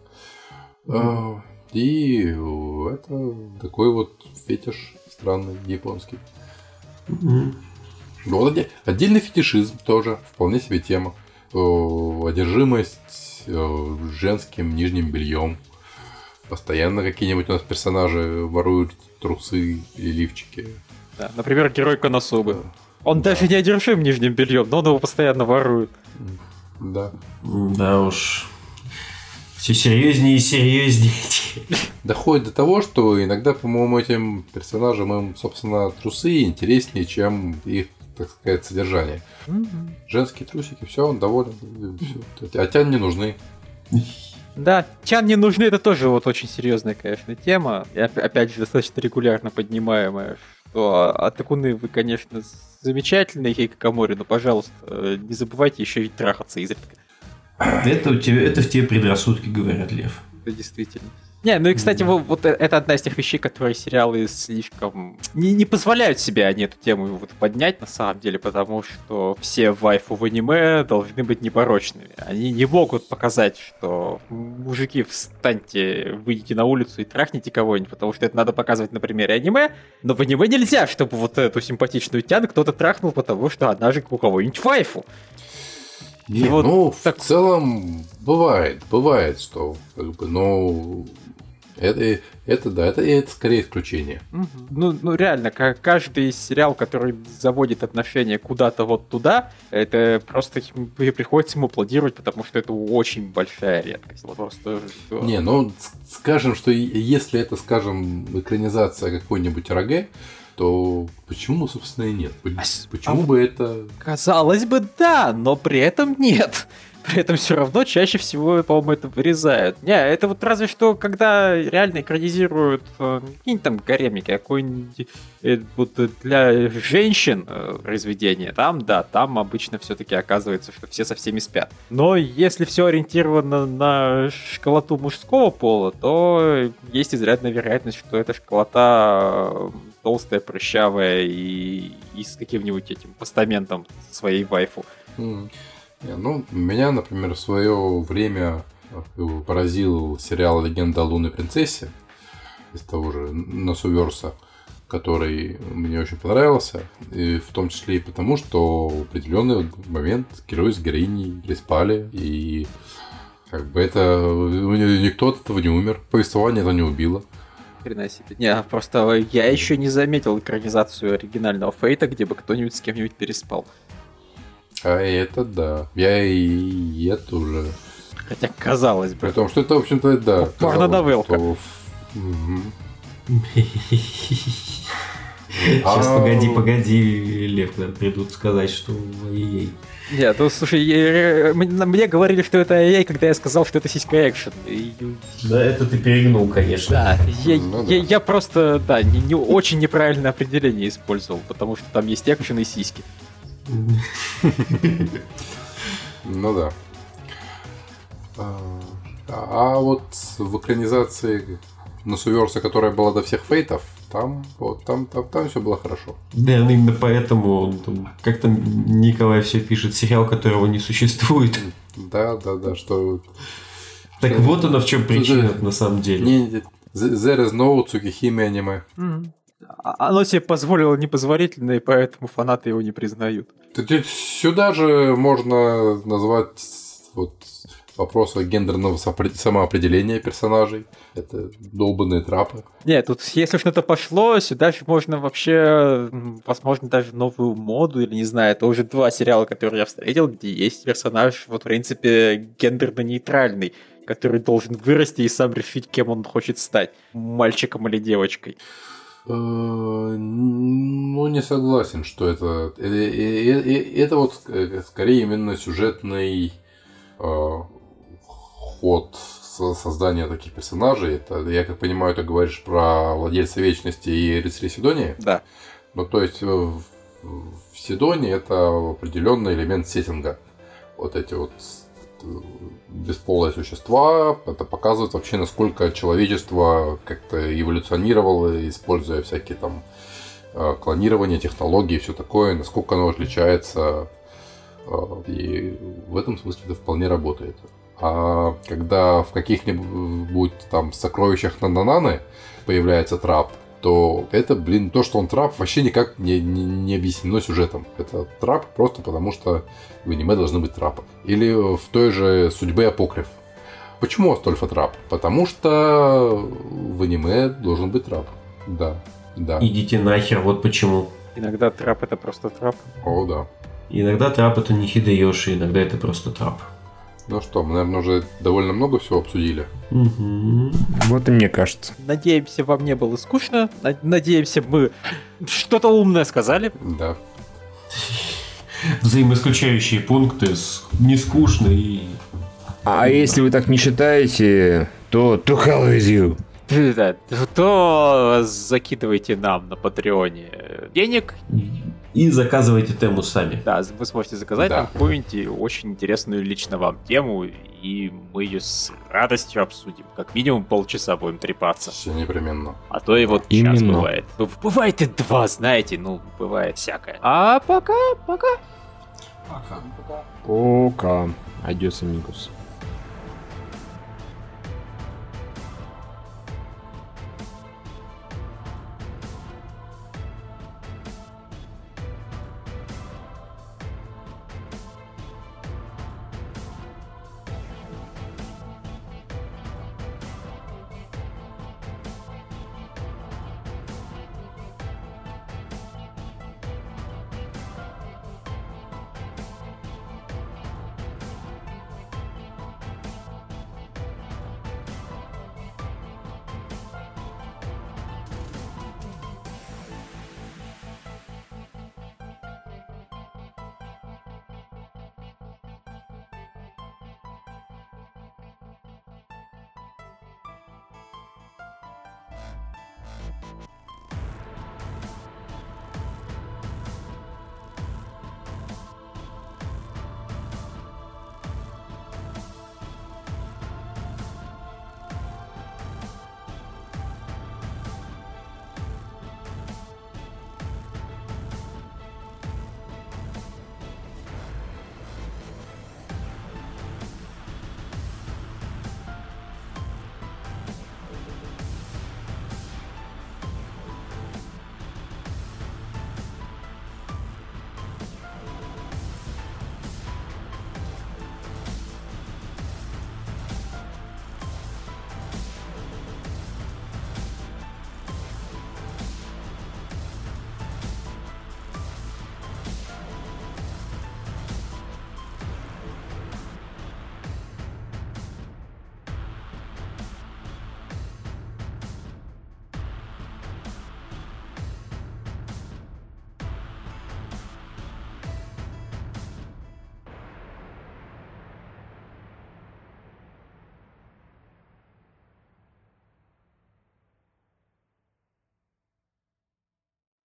Speaker 2: Э, И это такой вот фетиш странный японский. Вот отдельный фетишизм тоже, вполне себе тема. Э, Одержимость женским нижним бельем. Постоянно какие-нибудь у нас персонажи воруют трусы и лифчики.
Speaker 1: Да, например, герой Коносубы. Он даже не одержим нижним бельем, но он его постоянно ворует.
Speaker 2: Да.
Speaker 3: Да уж. Все серьезнее и серьезнее.
Speaker 2: Доходит до того, что иногда, по-моему, этим персонажам им, собственно, трусы интереснее, чем их, так сказать, содержание. Женские трусики, все, он доволен. всё. А тян не нужны.
Speaker 1: Да, Чан не нужны, это тоже вот очень серьезная, конечно, тема. И оп- опять же, достаточно регулярно поднимаемая. Что Атакуны, вы, конечно, замечательные, Хейкакамори, но, пожалуйста, э, не забывайте еще и трахаться изредка.
Speaker 3: Это, у тебя, это в тебе предрассудки, говорят, Лев.
Speaker 1: Это действительно. Не, ну и, кстати, вот, вот э- это одна из тех вещей, которые сериалы слишком... Не, не позволяют себе они эту тему вот поднять, на самом деле, потому что все вайфу в аниме должны быть непорочными. Они не могут показать, что мужики, встаньте, выйдите на улицу и трахните кого-нибудь, потому что это надо показывать на примере аниме, но в аниме нельзя, чтобы вот эту симпатичную тян кто-то трахнул, потому что она же у кого-нибудь вайфу.
Speaker 2: Не,
Speaker 1: вот
Speaker 2: ну,
Speaker 1: так-
Speaker 2: в целом, бывает, бывает, что, как бы, ну, это, это да, это, это скорее исключение.
Speaker 1: Ну, ну реально, ка- каждый сериал, который заводит отношения куда-то вот туда, это просто приходится ему аплодировать, потому что это очень большая редкость. Вот Просто,
Speaker 2: Не, ну, скажем, что если это, скажем, экранизация какой-нибудь РГ, то почему, собственно, и нет?
Speaker 1: А
Speaker 2: Почему
Speaker 1: а
Speaker 2: бы это...
Speaker 1: Казалось бы, да, но при этом нет. При этом все равно чаще всего, по-моему, это вырезают. Не, это вот разве что, когда реально экранизируют э, какие-нибудь там гаремники, а какой-нибудь э, вот для женщин э, произведение, там, да, там обычно все-таки оказывается, что все со всеми спят. Но если все ориентировано на школоту мужского пола, то есть изрядная вероятность, что эта школота э, толстая, прыщавая и, и с каким-нибудь этим постаментом своей вайфу.
Speaker 2: М. Не, ну, меня, например, в свое время э, поразил сериал «Легенда о лунной принцессе» из того же Носуверса, который мне очень понравился, и в том числе и потому, что в определенный момент герой с героиней переспали, и как бы это никто от этого не умер, повествование это не убило.
Speaker 1: Хрена себе. Не, просто я еще не заметил экранизацию оригинального Фейта, где бы кто-нибудь с кем-нибудь переспал.
Speaker 2: А это да. Я и это уже.
Speaker 1: Хотя казалось бы.
Speaker 2: При том, что это, в общем-то, да.
Speaker 1: Порно-новелка.
Speaker 2: казалось, что-.
Speaker 3: Сейчас,
Speaker 2: А.
Speaker 3: погоди, погоди, Лев, придут сказать, что ой-ей.
Speaker 1: Нет, ну слушай, мне говорили, что это AI, когда я сказал, что это сиська экшен.
Speaker 3: Да, это ты перегнул, конечно.
Speaker 1: Да, я,
Speaker 2: Ну
Speaker 1: я-
Speaker 2: да.
Speaker 1: я просто, да, не, не очень неправильное определение использовал, потому что там есть экшен и сиськи.
Speaker 2: Ну да. А, а вот в экранизации Носуверса, которая была до всех фейтов, там, вот, там, там, там все было хорошо.
Speaker 3: Наверное, именно поэтому он там, как там Николай все пишет, сериал, которого не существует.
Speaker 2: Да, да, да, что...
Speaker 3: Так вот оно в чем причина на самом деле.
Speaker 2: Не, не, there is no Tsukihime аниме.
Speaker 1: А- Оно себе позволило непозволительно, и поэтому фанаты его не признают.
Speaker 2: Сюда же можно назвать вот вопрос о гендерного самоопределения персонажей. Это долбанные трапы.
Speaker 1: Нет, тут если уж на это пошло, сюда ж можно вообще, возможно, даже новую моду, или не знаю, это уже два сериала, которые я встретил, где есть персонаж, вот, в принципе, гендерно-нейтральный, который должен вырасти и сам решить, кем он хочет стать, мальчиком или девочкой.
Speaker 2: Э, Ну, не согласен, что это... э, э, Это вот скорее именно сюжетный со- создания таких персонажей. Это, я как понимаю, ты говоришь про владельца вечности и рыцаря Сидонии.
Speaker 1: Да.
Speaker 2: Ну, то есть э, в, в Сидоне это определенный элемент сеттинга. Вот эти вот э, бесполые существа, это показывает вообще, насколько человечество как-то эволюционировало, используя всякие там э, клонирование, технологии и все такое, насколько оно отличается. И в этом смысле это вполне работает. А когда в каких-нибудь там сокровищах Нанананы появляется трап, то это, блин, то, что он трап, вообще никак не, не, не объяснено сюжетом. Это трап просто потому, что в аниме должны быть трапы. Или в той же судьбе Апокриф. Почему Астольфа трап? Потому что в аниме должен быть трап. Да, да.
Speaker 3: Идите нахер, вот почему.
Speaker 1: Иногда трап это просто трап.
Speaker 2: О, да.
Speaker 3: Иногда трап это не Хидеёши, иногда это просто трап.
Speaker 2: Ну что, мы, наверное, уже довольно много всего обсудили.
Speaker 3: Мгм.
Speaker 4: Вот и мне кажется.
Speaker 1: Надеемся, вам не было скучно. На- Надеемся, мы что-то умное сказали.
Speaker 2: Да.
Speaker 3: Взаимоисключающие пункты, с- не скучно и...
Speaker 4: А если вы так не считаете, то to hell with you.
Speaker 1: Да, то закидывайте нам на Патреоне денег.
Speaker 3: И заказывайте тему сами.
Speaker 1: Да, вы сможете заказать
Speaker 2: Да.
Speaker 1: какую-нибудь очень интересную лично вам тему, и мы ее с радостью обсудим. Как минимум полчаса будем трепаться.
Speaker 2: Все непременно.
Speaker 1: А то и вот час
Speaker 4: Именно.
Speaker 1: бывает. Б- Бывает и два, знаете, ну, бывает всякое. А пока, пока.
Speaker 3: Пока.
Speaker 4: Пока. Адьос, амигос.